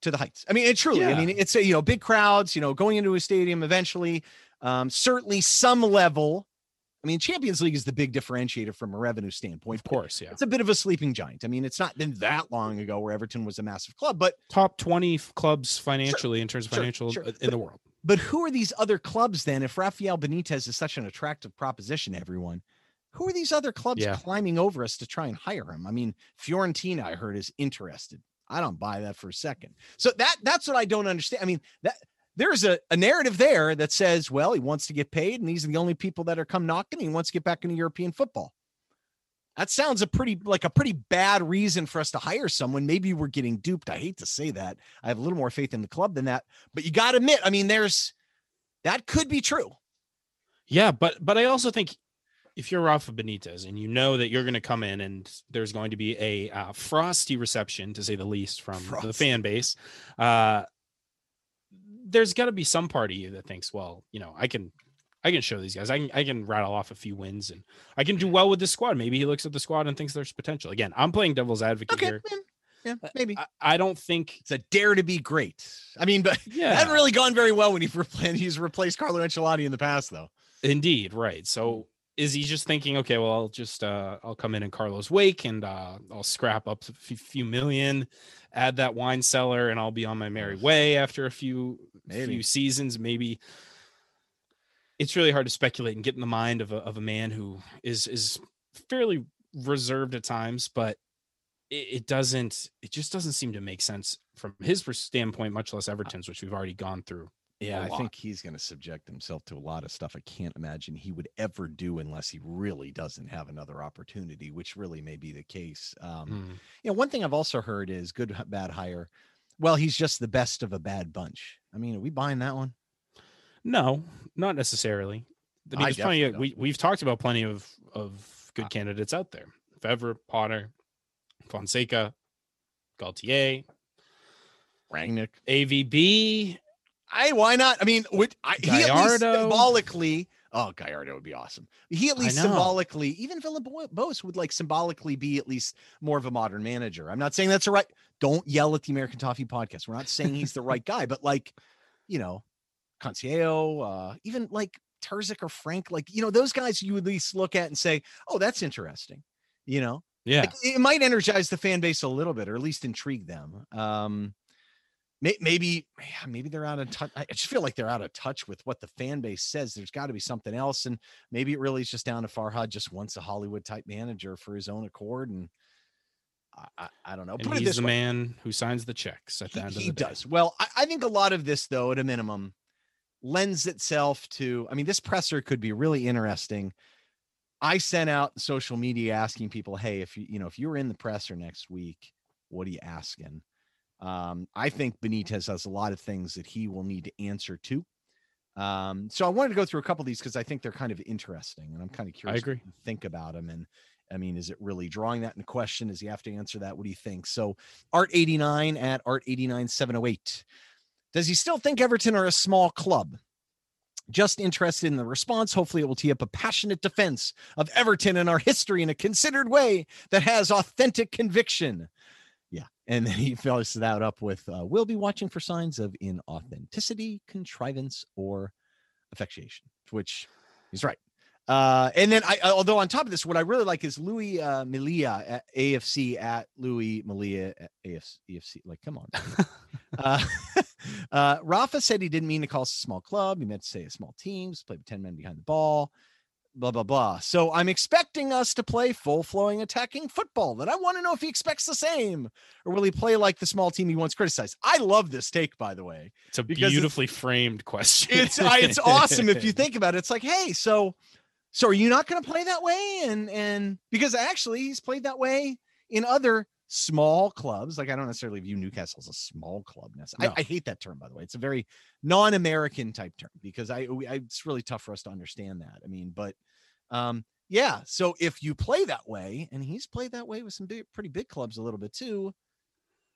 to the heights. I mean, it truly. Yeah. I mean, it's a you know big crowds. You know, going into a stadium eventually. Um, certainly, some level. I mean, Champions League is the big differentiator from a revenue standpoint. Of course, yeah. It's a bit of a sleeping giant. I mean, it's not been that long ago where Everton was a massive club, but top 20 clubs financially sure, in terms of financial sure, sure. in but, the world. But who are these other clubs then? If Rafael Benitez is such an attractive proposition, everyone, who are these other clubs yeah. climbing over us to try and hire him? I mean, Fiorentina, I heard, is interested. I don't buy that for a second. So that that's what I don't understand. I mean, that there's a, a narrative there that says, well, he wants to get paid, and these are the only people that are come knocking. He wants to get back into European football. That sounds a pretty like a pretty bad reason for us to hire someone. Maybe we're getting duped. I hate to say that. I have a little more faith in the club than that. But you got to admit, I mean, there's that could be true. Yeah, but but I also think if you're Rafa Benitez and you know that you're going to come in and there's going to be a uh, frosty reception, to say the least, from the fan base, uh, there's got to be some part of you that thinks, well, you know, I can I can show these guys. I can I can rattle off a few wins and I can do well with this squad. Maybe he looks at the squad and thinks there's potential. Again, I'm playing devil's advocate okay, here. Yeah, yeah maybe. I, I, don't think it's a dare to be great. I mean, but yeah, hasn't really gone very well when he's replaced he's replaced Carlo Ancelotti in the past, though. Indeed, right. So is he just thinking, okay, well, I'll just uh I'll come in in Carlos' wake and uh I'll scrap up a few million, add that wine cellar, and I'll be on my merry way after a few maybe. few seasons, maybe. It's really hard to speculate and get in the mind of a of a man who is is fairly reserved at times, but it, it doesn't. It just doesn't seem to make sense from his standpoint, much less Everton's, which we've already gone through. Yeah, I think he's going to subject himself to a lot of stuff I can't imagine he would ever do unless he really doesn't have another opportunity, which really may be the case. Um, Mm. You know, one thing I've also heard is good, bad hire. Well, he's just the best of a bad bunch. I mean, are we buying that one? No, not necessarily. I mean, I there's plenty of we we've talked about plenty of of good candidates out there. Fever, Potter, Fonseca, Galtier, Rangnick. AVB. I why not? I mean, would I, he at least symbolically? Oh, Gallardo would be awesome. He at least symbolically, even Philip Villalobos would like symbolically be at least more of a modern manager. I'm not saying that's a right. Don't yell at the American Toffee podcast. We're not saying he's the right guy, but like, you know, Conceição, uh, even like Terzic or Frank, like you know, those guys you at least look at and say, oh, that's interesting. You know, Yeah, like, it might energize the fan base a little bit, or at least intrigue them. Um, may, maybe, maybe they're out of touch. I just feel like they're out of touch with what the fan base says. There's got to be something else, and maybe it really is just down to Farhad just wants a Hollywood type manager for his own accord, and I, I, I don't know. and Put he's the way. man who signs the checks at the He, end of he the day. He does. Well, I, I think a lot of this, though, at a minimum, lends itself to. I mean, this presser could be really interesting. I sent out social media asking people, "Hey, if you you know if you were in the presser next week, what are you asking?" Um, I think Benitez has a lot of things that he will need to answer to. Um, so I wanted to go through a couple of these because I think they're kind of interesting, and I'm kind of curious. what agree. Think about them, and I mean, is it really drawing that into question? Does he have to answer that? What do you think? So Art 89 at Art89708. Does he still think Everton are a small club? Just interested in the response. Hopefully, it will tee up a passionate defense of Everton and our history in a considered way that has authentic conviction. Yeah. And then he follows that up with uh, We'll be watching for signs of inauthenticity, contrivance, or affectation, which he's right. Uh, and then I, although on top of this, what I really like is Louis uh, Malia at AFC at Louis Malia at AFC, EFC. Like, come on. uh, uh, Rafa said he didn't mean to call us a small club. He meant to say a small team. Just play with 10 men behind the ball, blah, blah, blah. So I'm expecting us to play full flowing attacking football. That I want to know if he expects the same or will he play like the small team he once criticized? I love this take, by the way It's a Because it's- beautifully framed question. it's it's awesome if you think about it. It's like, hey, so so are you not going to play that way? And and because actually he's played that way in other small clubs. Like I don't necessarily view Newcastle as a small club. No. I, I hate that term, by the way. It's a very non-American type term because I, I it's really tough for us to understand that. I mean, but um yeah. So if you play that way, and he's played that way with some big, pretty big clubs a little bit too,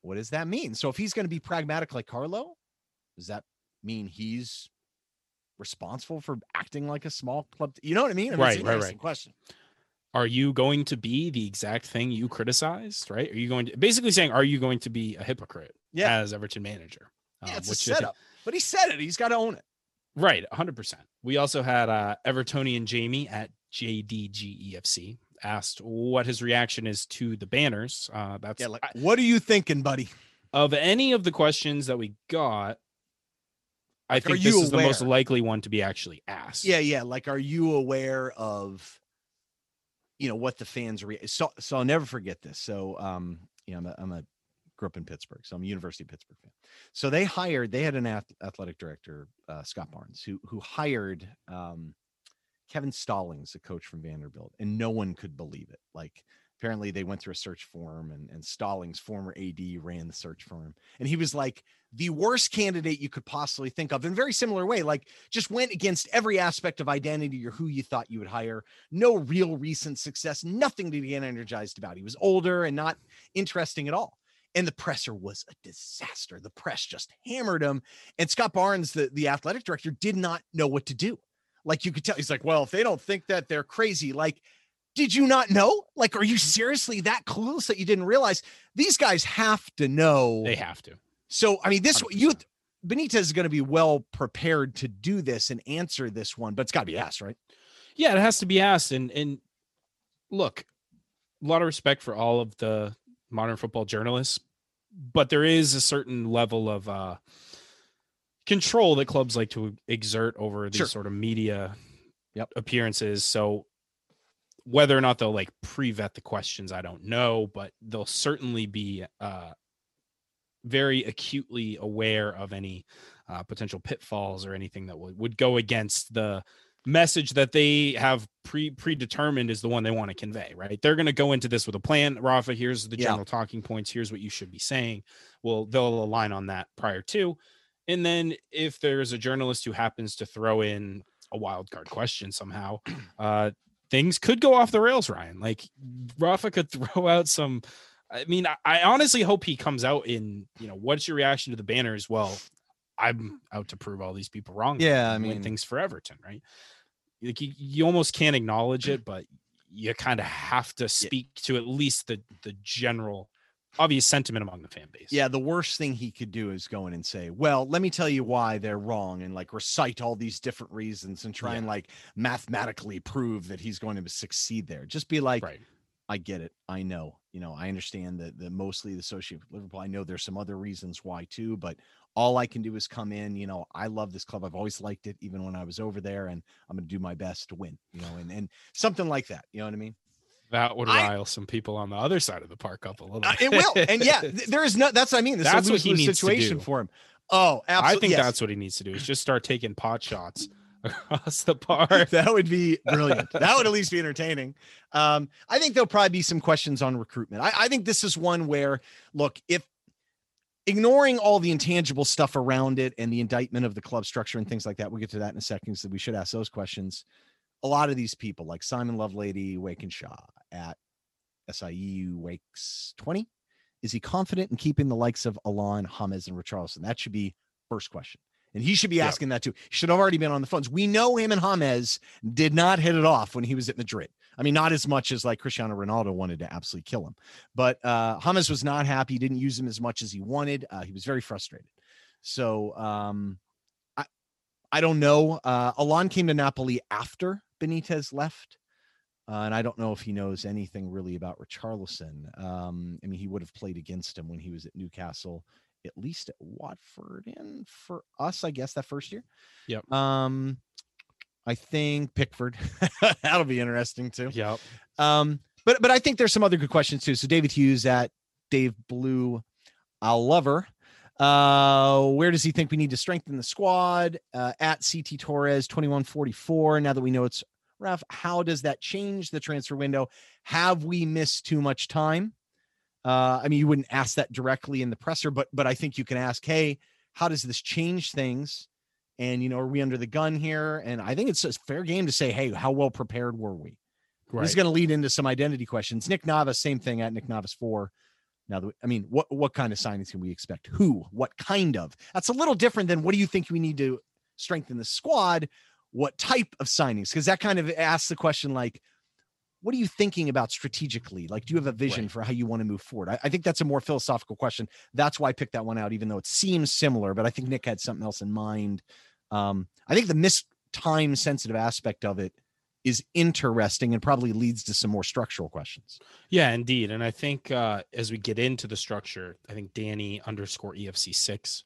what does that mean? So if he's going to be pragmatic like Carlo, does that mean he's responsible for acting like a small club? You know what I mean? I mean, an Right, right, right. Question. are you going to be the exact thing you criticized? Right? Are you going to basically saying, are you going to be a hypocrite Yeah. as Everton manager? Yeah, Um, it's a setup. But he said it. He's got to own it. Right, 100%. We also had uh, Evertonian Jamie at JDGEFC asked what his reaction is to the banners. Uh, that's Yeah. Like, I- what are you thinking, buddy? of any of the questions that we got. I Like, think this is the most likely one to be actually asked. Yeah, yeah. Like, are you aware of, you know, what the fans re- so so I'll never forget this. So um, you know, I'm a, I'm a grew up in Pittsburgh, so I'm a University of Pittsburgh fan. So they hired, they had an ath- athletic director, uh, Scott Barnes, who who hired um Kevin Stallings, a coach from Vanderbilt, and no one could believe it. Like apparently they went through a search form, and, and Stallings, former AD, ran the search firm. And he was like the worst candidate you could possibly think of in very similar way. Like just went against every aspect of identity or who you thought you would hire. No real recent success, nothing to get energized about. He was older and not interesting at all. And the presser was a disaster. The press just hammered him. And Scott Barnes, the, the athletic director, did not know what to do. Like you could tell, he's like, well, if they don't think that they're crazy, like, did you not know? Like, are you seriously that clueless that you didn't realize? These guys have to know. They have to. So, I mean, this you 100%. Benitez is going to be well prepared to do this and answer this one, but it's got to be asked, right? Yeah, it has to be asked. And and look, a lot of respect for all of the modern football journalists, but there is a certain level of uh control that clubs like to exert over these Sure. sort of media Yep. appearances. So whether or not they'll like pre-vet the questions, I don't know, but they'll certainly be uh, very acutely aware of any uh, potential pitfalls or anything that would, would go against the message that they have pre predetermined is the one they want to convey right? They're going to go into this with a plan. Rafa here's the Yeah. general talking points. Here's what you should be saying. Well they'll align on that prior to. And then if there's a journalist who happens to throw in a wild card question somehow uh things could go off the rails ryan. Like rafa could throw out some i mean I, I honestly hope he comes out in you know what's your reaction to the banner as well? I'm out to prove all these people wrong. Yeah, I mean- things for everton right? Like you, you almost can't acknowledge it but you kind of have to speak to at least the the general obvious sentiment among the fan base. Yeah, the worst thing he could do is go in and say, "Well, let me tell you why they're wrong," and like recite all these different reasons and try and like mathematically prove that he's going to succeed there. Just be like, right "I get it. I know. You know, I understand that the mostly the associate with Liverpool. I know there's some other reasons why too, but all I can do is come in. You know, I love this club. I've always liked it, even when I was over there, and I'm going to do my best to win. You know, and and something like that. You know what I mean? that would I- rile some people on the other side of the park up a little Uh, bit it will. And yeah, th- there is no. That's what I mean. This That's what is a he lose-lose needs to situation do. for him. Oh, absolutely. I think yes. that's what he needs to do is just start taking pot shots across the park. that would be brilliant. that would at least be entertaining. Um, I think there'll probably be some questions on recruitment. I, I think this is one where, look, if ignoring all the intangible stuff around it and the indictment of the club structure and things like that, we'll get to that in a second. So we should ask those questions. A lot of these people, like Simon Lovelady, Wakenshaw at SIU Wakes 20, is he confident in keeping the likes of Allan, James, and Richarlison? That should be first question. And he should be Yeah. asking that too. He should have already been on the phones. We know him and James did not hit it off when he was at Madrid. I mean, not as much as like Cristiano Ronaldo wanted to absolutely kill him, but uh, James was not happy. He didn't use him as much as he wanted. Uh, he was very frustrated. So um, I, I don't know. Uh, Allan came to Napoli after Benitez left. Uh, and I don't know if he knows anything really about Richarlison. Um, I mean, he would have played against him when he was at Newcastle, at least at Watford, and for us, I guess that first year. Yep. Um, I think Pickford. That'll be interesting too. Yep. Um, but but I think there's some other good questions too. So David Hughes at Dave Blue, I'll lover. Uh, where does he think we need to strengthen the squad? Uh, at CT Torres 2144. Now that we know it's Raf, how does that change the transfer window? Have we missed too much time? Uh, I mean, you wouldn't ask that directly in the presser, but but I think you can ask, hey, how does this change things? And you know, are we under the gun here? And I think it's a fair game to say, hey, how well prepared were we? Right. This is going to lead into some identity questions. Nick Navas, same thing at Nick Navas four. Now, that- I mean, what what kind of signings can we expect? Who? What kind of? That's a little different than what do you think we need to strengthen the squad? What type of signings? Because that kind of asks the question like, what are you thinking about strategically? Like, do you have a vision Right. for how you want to move forward? I, I think that's a more philosophical question. That's why I picked that one out, even though it seems similar. But I think Nick had something else in mind. Um, I think the missed time sensitive aspect of it is interesting and probably leads to some more structural questions. Yeah, indeed. And I think uh, as we get into the structure, I think Danny underscore EFC six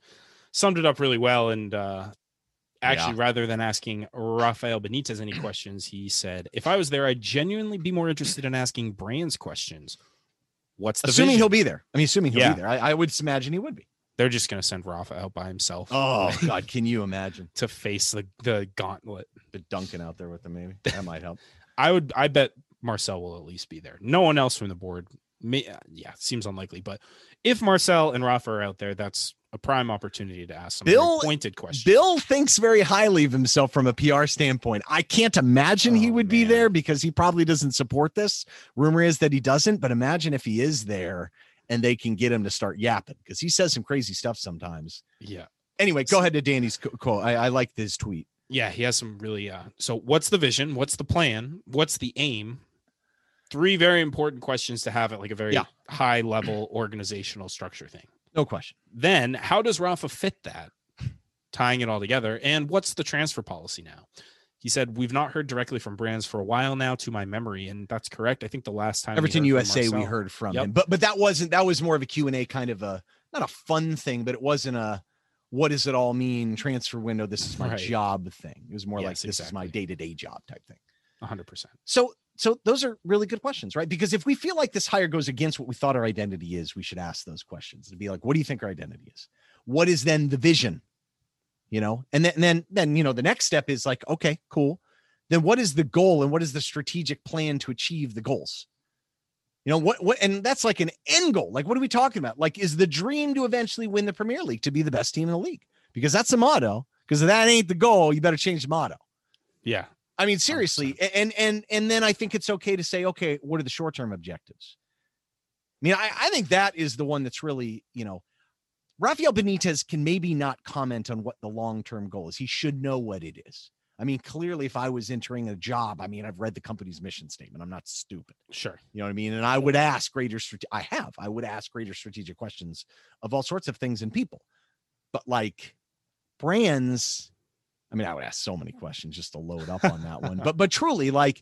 summed it up really well. And uh, actually, rather than asking Rafael Benitez any questions, he said, "If I was there, I'd genuinely be more interested in asking Brands questions. What's the assuming vision? he'll be there. I mean, assuming he'll Yeah. be there. I, I would imagine he would be. They're just going to send Rafa out by himself. Oh God, can you imagine to face the the gauntlet. the Duncan out there with them? Maybe that might help. I would. I bet Marcel will at least be there. No one else from the board. May, yeah, seems unlikely. But if Marcel and Rafa are out there, that's a prime opportunity to ask some Bill- pointed questions. Bill thinks very highly of himself from a PR standpoint. I can't imagine he Oh, would be there because he probably doesn't support this. Rumor is that he doesn't, but imagine if he is there and they can get him to start yapping because he says some crazy stuff sometimes. yeah, Anyway, go ahead to Danny's quote. I, I like this tweet. yeah, he has some really. Uh, so, what's the vision? What's the plan? What's the aim? Three very important questions to have at like a very Yeah. high level organizational structure thing. No question. Then, how does Rafa fit that? Tying it all together, and what's the transfer policy now? He said, We've not heard directly from Brands for a while now, to my memory. And that's correct. I think the last time Everton from USA we heard from Yep. him. But but that wasn't that was more of a Q&A kind of a not a fun thing, but it wasn't a what does it all mean transfer window this is my Right. job thing. It was more like Yes, this is my day-to-day job type thing. 100%. So so those are really good questions, right? Because if we feel like this hire goes against what we thought our identity is, we should ask those questions and be like, what do you think our identity is? What is then the vision? You know, and then and then then you know the next step is like, okay, cool. Then what is the goal and what is the strategic plan to achieve the goals? You know what what and that's like an end goal. Like what are we talking about? Like is the dream to eventually win the Premier League to be the best team in the league? Because that's the motto. Because if that ain't the goal, you better change the motto. Yeah. I mean, seriously, and and and then I think it's okay to say, okay, what are the short term objectives? I mean, I, I think that is the one that's really, you know, Rafael Benitez can maybe not comment on what the long term goal is. He should know what it is. I mean, clearly, if I was entering a job, I mean, I've read the company's mission statement. I'm not stupid. Sure. You know what I mean? And I would ask greater, I have, I would ask greater strategic questions of all sorts of things and people. But like Brands, I mean, I would ask so many questions just to load up on that one. But but truly, like,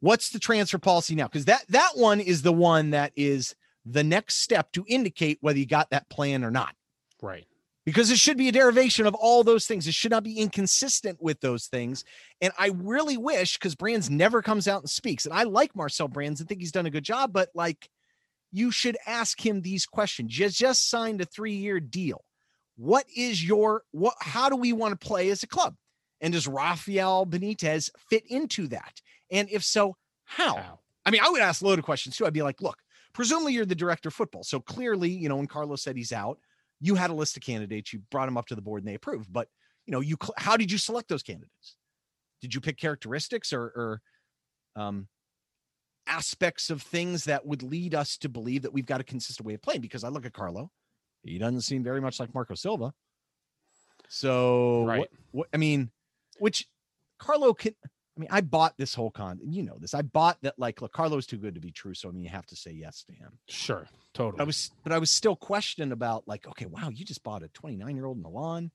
what's the transfer policy now? Because that that one is the one that is the next step to indicate whether you got that plan or not. Right. Because it should be a derivation of all those things. It should not be inconsistent with those things. And I really wish, because Brands never comes out and speaks, and I like Marcel Brands and think he's done a good job, but like you should ask him these questions. You just signed a three-year deal. What is your what how do we want to play as a club? And does Rafael Benitez fit into that? And if so, how? How? I mean, I would ask a load of questions too. I'd be like, look, presumably you're the director of football. So clearly, you know, when Carlos said he's out, you had a list of candidates, you brought them up to the board and they approved. But, you know, you cl- how did you select those candidates? Did you pick characteristics or, or um, aspects of things that would lead us to believe that we've got a consistent way of playing? Because I look at Carlo, he doesn't seem very much like Marco Silva. So, Right. what, what I mean, which Carlo can. I mean, I bought this whole con. You know this. I bought that. Like, look, Carlo's too good to be true. So I mean, you have to say yes to him. Sure. But Totally. I was, but I was still questioned about like, okay, wow, you just bought a 29 year old Milan,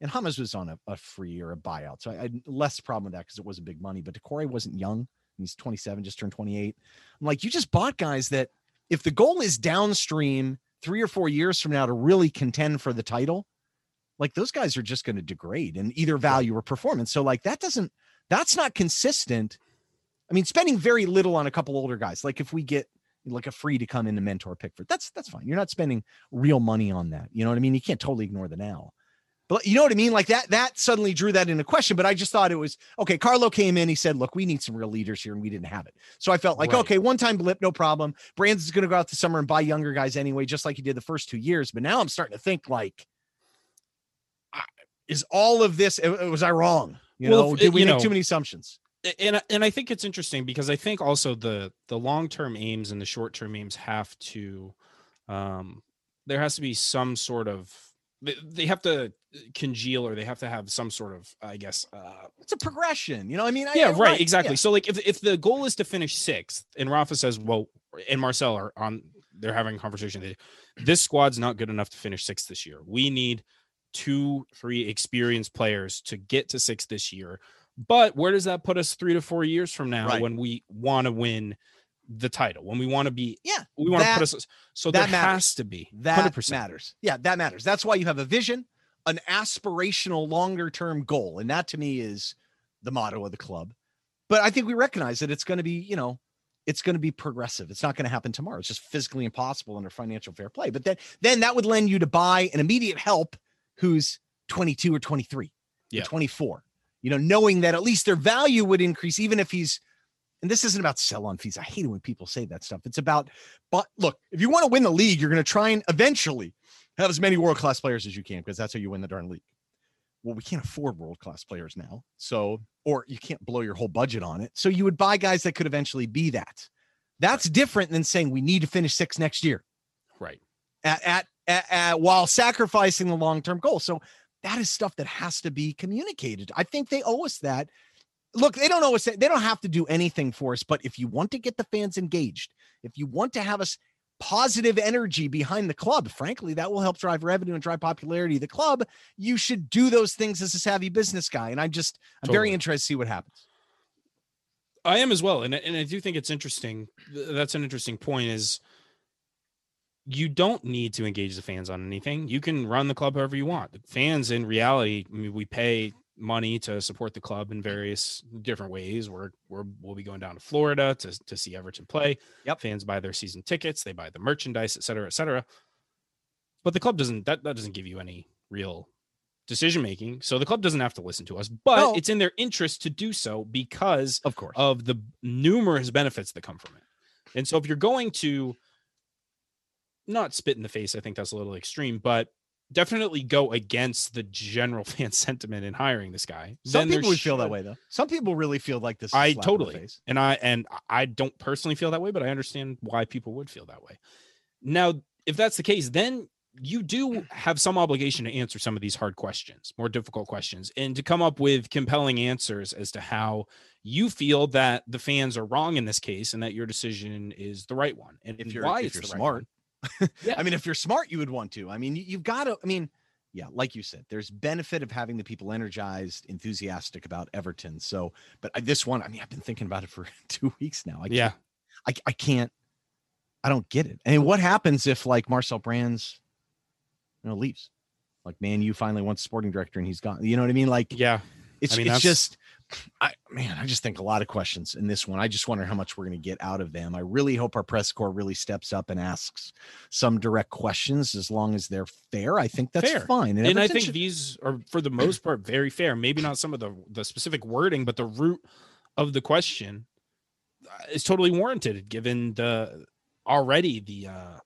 and Hamas was on a, a free or a buyout, so I, I had less problem with that because it wasn't big money. But Doucouré wasn't young; he's 27, just turned 28. I'm like, you just bought guys that, if the goal is downstream three or four years from now to really contend for the title, like those guys are just going to degrade in either value or performance. So like that doesn't, that's not consistent. I mean, spending very little on a couple older guys, like if we get like a free to come in to mentor Pickford. That's that's fine. You're not spending real money on that. You know what I mean? You can't totally ignore the now. But you know what I mean? Like that that suddenly drew that into question. But I just thought it was okay. Carlo came in, he said, Look, we need some real leaders here, and we didn't have it. So I felt like, Right. okay, one time blip, no problem. Brands is gonna go out this summer and buy younger guys anyway, just like he did the first two years. But now I'm starting to think like is all of this uh, was I wrong? You Well, know, if- did we make know, too many assumptions? and and I think it's interesting because I think also the the long term aims and the short term aims have to, um, there has to be some sort of they, have to congeal or they have to have some sort of I guess uh, It's a progression. You know, I mean, I- yeah I- right exactly yeah. so like if if the goal is to finish sixth and Rafa says well and Marcel are on they're having a conversation this squad's not good enough to finish sixth this year we need two three experienced players to get to six this year but where does that put us three to four years from now Right. when we want to win the title when we want to be Yeah, we want to put us so that matters. has to be That 100% matters. Yeah, that matters. That's why you have a vision, an aspirational longer term goal. And that to me is the motto of the club. But I think we recognize that it's going to be, you know, it's going to be progressive. It's not going to happen tomorrow. It's just physically impossible under financial fair play. But then then that would lend you to buy an immediate help who's 22 or 23, or Yeah. 24. You know, knowing that at least their value would increase even if he's and this isn't about sell on fees. I hate it when people say that stuff. It's about but look, if you want to win the league, you're going to try and eventually have as many world class players as you can because that's how you win the darn league. Well, we can't afford world class players now. So, or you can't blow your whole budget on it. So you would buy guys that could eventually be that. That's different than saying we need to finish six next year right at, at, while sacrificing the long term goal. So that is stuff that has to be communicated. I think they owe us that. Look, they don't owe us. They don't have to do anything for us. But if you want to get the fans engaged, if you want to have us positive energy behind the club, frankly, that will help drive revenue and drive popularity of the club. You should do those things as a savvy business guy. And I'm just, I'm very interested to see what happens. I am as well, and I- and I do think it's interesting. That's an interesting point. Is you don't need to engage the fans on anything. You can run the club however you want. The fans, in reality, I mean, we pay money to support the club in various different ways. We're, we're we'll be going down to Florida to to see Everton play. Yep. Fans buy their season tickets, they buy the merchandise, et cetera, et cetera. But the club doesn't that, that doesn't give you any real decision making. So the club doesn't have to listen to us, but No. it's in their interest to do so because Of course. of the numerous benefits that come from it. And so if you're going to not spit in the face, I think that's a little extreme, but definitely go against the general fan sentiment in hiring this guy. Some then people would feel that way though. Some people really feel like this. I a I in the totally and I and I don't personally feel that way, but I understand why people would feel that way. Now, if that's the case, then you do have some obligation to answer some of these hard questions, more difficult questions, and to come up with compelling answers as to how you feel that the fans are wrong in this case and that your decision is the right one. And If you're- why if it's you're right smart. one. Yeah. I mean, if you're smart, you would want to. I mean, you, you've got to. I mean, yeah, like you said, there's benefit of having the people energized, enthusiastic about Everton. So, but I- this one, I mean, I've been thinking about it for two weeks now. I yeah. I, I can't. I don't get it. And what happens if like Marcel Brands, you know, leaves? Like, man, you finally want sporting director and he's gone. You know what I mean? Like, Yeah. it's mean, it's just I man, I just think a lot of questions in this one. I just wonder how much we're going to get out of them. I really hope our press corps really steps up and asks some direct questions as long as they're fair. I think that's Fair. fine. and I think should- these are for the most part very fair. Maybe not some of the the specific wording, but the root of the question uh, is totally warranted given the already the uh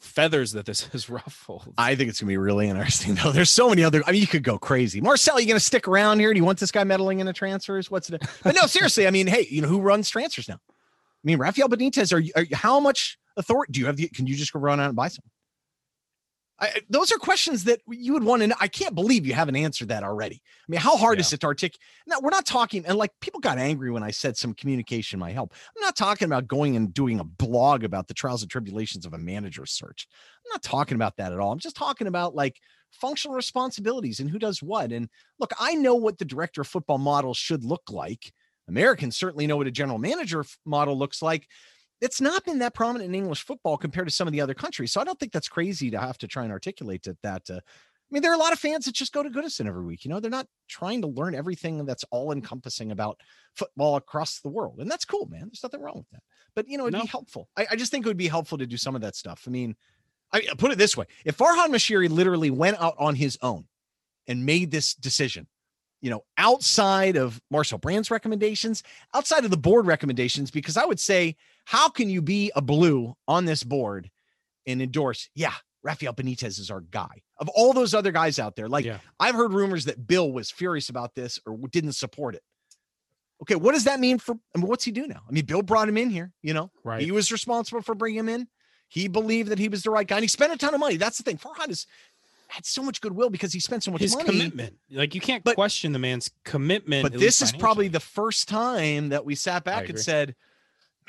feathers that this has ruffled. I think it's gonna be really interesting though. There's so many other. I mean, you could go crazy. Marcel, you gonna stick around here? Do you want this guy meddling in the transfers? What's it? But no, seriously. I mean, hey, you know who runs transfers now? I mean, Rafael Benitez. Are you? Are how much authority do you have? The, can you just go run out and buy some? I, those are questions that you would want to know. I can't believe you haven't answered that already. I mean, how hard is it to articulate? Now, we're not talking, and like people got angry when I said some communication might help. I'm not talking about going and doing a blog about the trials and tribulations of a manager search. I'm not talking about that at all. I'm just talking about like functional responsibilities and who does what. And look, I know what the director of football model should look like. Americans certainly know what a general manager model looks like. It's not been that prominent in English football compared to some of the other countries. So I don't think that's crazy to have to try and articulate it that. Uh, I mean, there are a lot of fans that just go to Goodison every week. You know, they're not trying to learn everything that's all encompassing about football across the world. And that's cool, man. There's nothing wrong with that. But, you know, it'd No. be helpful. I, I just think it would be helpful to do some of that stuff. I mean, I I put it this way if Farhad Moshiri literally went out on his own and made this decision, you know, outside of Marcel Brands' recommendations, outside of the board recommendations, because I would say, how can you be a blue on this board and endorse, yeah, Rafael Benitez is our guy of all those other guys out there? Like, Yeah. I've heard rumors that Bill was furious about this or didn't support it. Okay, what does that mean for? I mean, what's he do now? I mean, Bill brought him in here. You know, Right. he was responsible for bringing him in. He believed that he was the right guy, and he spent a ton of money. That's the thing. Farhad has had so much goodwill because he spent so much His money. commitment. Like you can't But- question the man's commitment. But this is probably the first time that we sat back and said,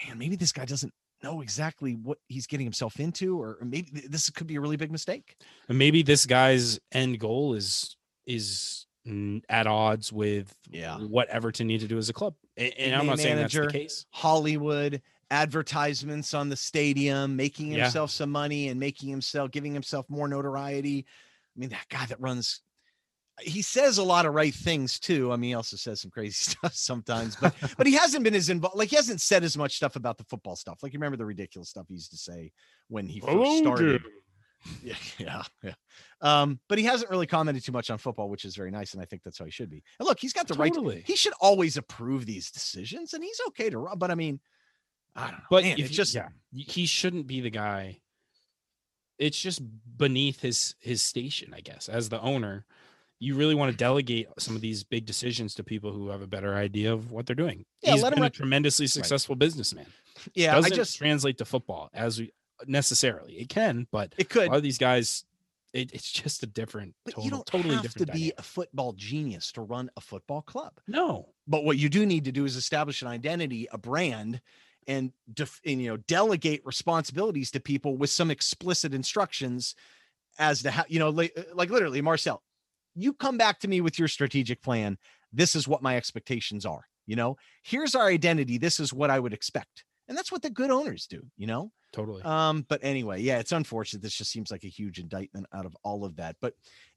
"Man, maybe this guy doesn't know exactly what he's getting himself into, or maybe this could be a really big mistake." And maybe this guy's end goal is is at odds with Yeah. what Everton need to do as a club. And, and I'm not saying that's the case. Hollywood advertisements on the stadium, making Yeah. himself some money and making himself giving himself more notoriety. I mean, that guy that runs he says a lot of right things too. I mean, he also says some crazy stuff sometimes, but but he hasn't been as involved. Like he hasn't said as much stuff about the football stuff. Like you remember the ridiculous stuff he used to say when he first started. Yeah, yeah, yeah. Um, but he hasn't really commented too much on football, which is very nice, and I think that's how he should be. And look, he's got the right. Totally. To, he should always approve these decisions, and he's okay to run. But I mean, I don't know. But man, if just yeah, he shouldn't be the guy. It's just beneath his his station, I guess, as the owner. You really want to delegate some of these big decisions to people who have a better idea of what they're doing. Yeah, He's let him been a rec- tremendously successful businessman. yeah. I Doesn't just translate to football as we necessarily. It can, but it a could. lot of these guys, it, it's just a different, But total, you don't totally have to different. be a football genius to run a football club. No, But what you do need to do is establish an identity, a brand, and, def- and you know delegate responsibilities to people with some explicit instructions as to how you know like, uh, like literally Marcel, you come back to me with your strategic plan. This is what my expectations are. You know, here's our identity. This is what I would expect, and that's what the good owners do. You know, totally. Um, but anyway, yeah, it's unfortunate. This just seems like a huge indictment out of all of that. But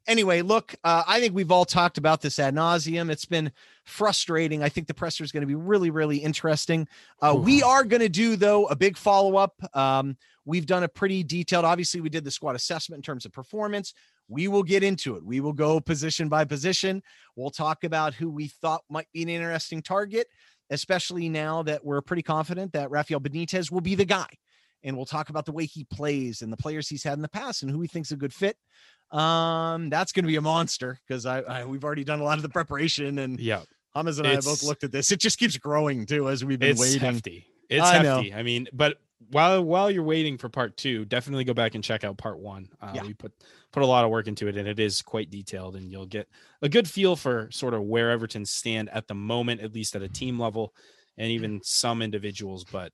anyway, look, uh, I think we've all talked about this ad nauseum. It's been frustrating. I think the presser is going to be really, really interesting. Uh, we are going to do though a big follow up. Um, we've done a pretty detailed. Obviously, we did the squad assessment in terms of performance. We will get into it. We will go position by position. We'll talk about who we thought might be an interesting target, especially now that we're pretty confident that Rafael Benitez will be the guy. And we'll talk about the way he plays and the players he's had in the past and who he thinks a good fit. Um, that's going to be a monster because I, I, we've already done a lot of the preparation and yeah, Hamas and I both looked at this. It just keeps growing too as we've been it's waiting. Hefty. It's I hefty. know. I mean, but while while you're waiting for part two, definitely go back and check out part one. Uh, Yeah. We put put a lot of work into it, and it is quite detailed, and you'll get a good feel for sort of where Everton stand at the moment, at least at a team level, and even some individuals. But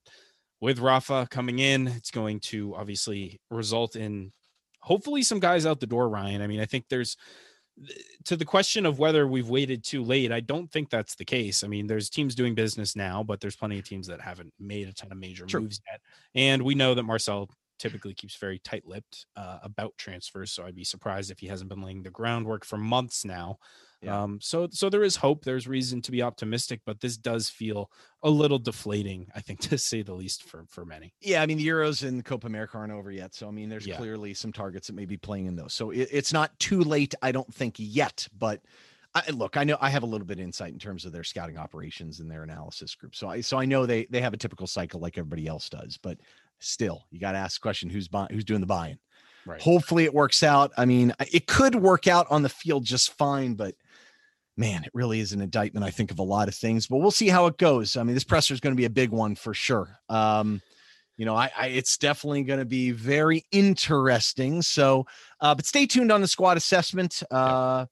with Rafa coming in, it's going to obviously result in hopefully some guys out the door. Ryan, I mean, I think there's to the question of whether we've waited too late, I don't think that's the case. I mean, there's teams doing business now, but there's plenty of teams that haven't made a ton of major True. moves yet. And we know that Marcel typically keeps very tight-lipped uh, about transfers, so I'd be surprised if he hasn't been laying the groundwork for months now. Yeah. Um, so so there is hope. There's reason to be optimistic, but this does feel a little deflating, I think, to say the least, for for many. Yeah, I mean the Euros and the Copa America aren't over yet, so I mean there's Yeah. clearly some targets that may be playing in those. So it, it's not too late, I don't think yet. But I, look, I know I have a little bit of insight in terms of their scouting operations and their analysis group. So I so I know they they have a typical cycle like everybody else does. But still, you got to ask the question: who's buying? Who's doing the buying? Right. Hopefully, it works out. I mean, it could work out on the field just fine, but man, it really is an indictment, I think, of a lot of things. But we'll see how it goes. I mean, this presser is going to be a big one for sure. Um, you know, I, I it's definitely going to be very interesting. So, uh, but stay tuned on the squad assessment. Uh,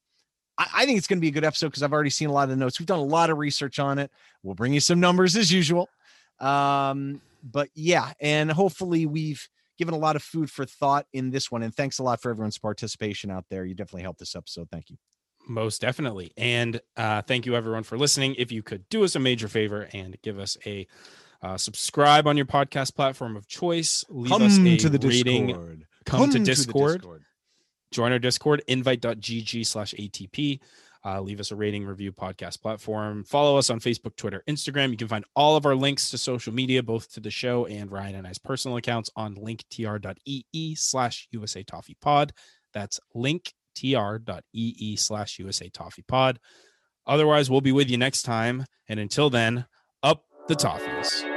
I, I think it's going to be a good episode because I've already seen a lot of the notes. We've done a lot of research on it. We'll bring you some numbers as usual. Um, but yeah, and hopefully we've given a lot of food for thought in this one. And thanks a lot for everyone's participation out there. You definitely helped this episode. Thank you. Most definitely. And uh, thank you everyone for listening. If you could do us a major favor and give us a uh, subscribe on your podcast platform of choice, leave us a rating, come, to, Discord, join our Discord, invite.gg slash ATP. Uh, leave us a rating, review, podcast platform. Follow us on Facebook, Twitter, Instagram. You can find all of our links to social media, both to the show and Ryan and I's personal accounts on linktr.ee slash USA Toffee Pod. That's linktr.ee slash USA Toffee Pod. Otherwise, we'll be with you next time. And until then, up the Toffees.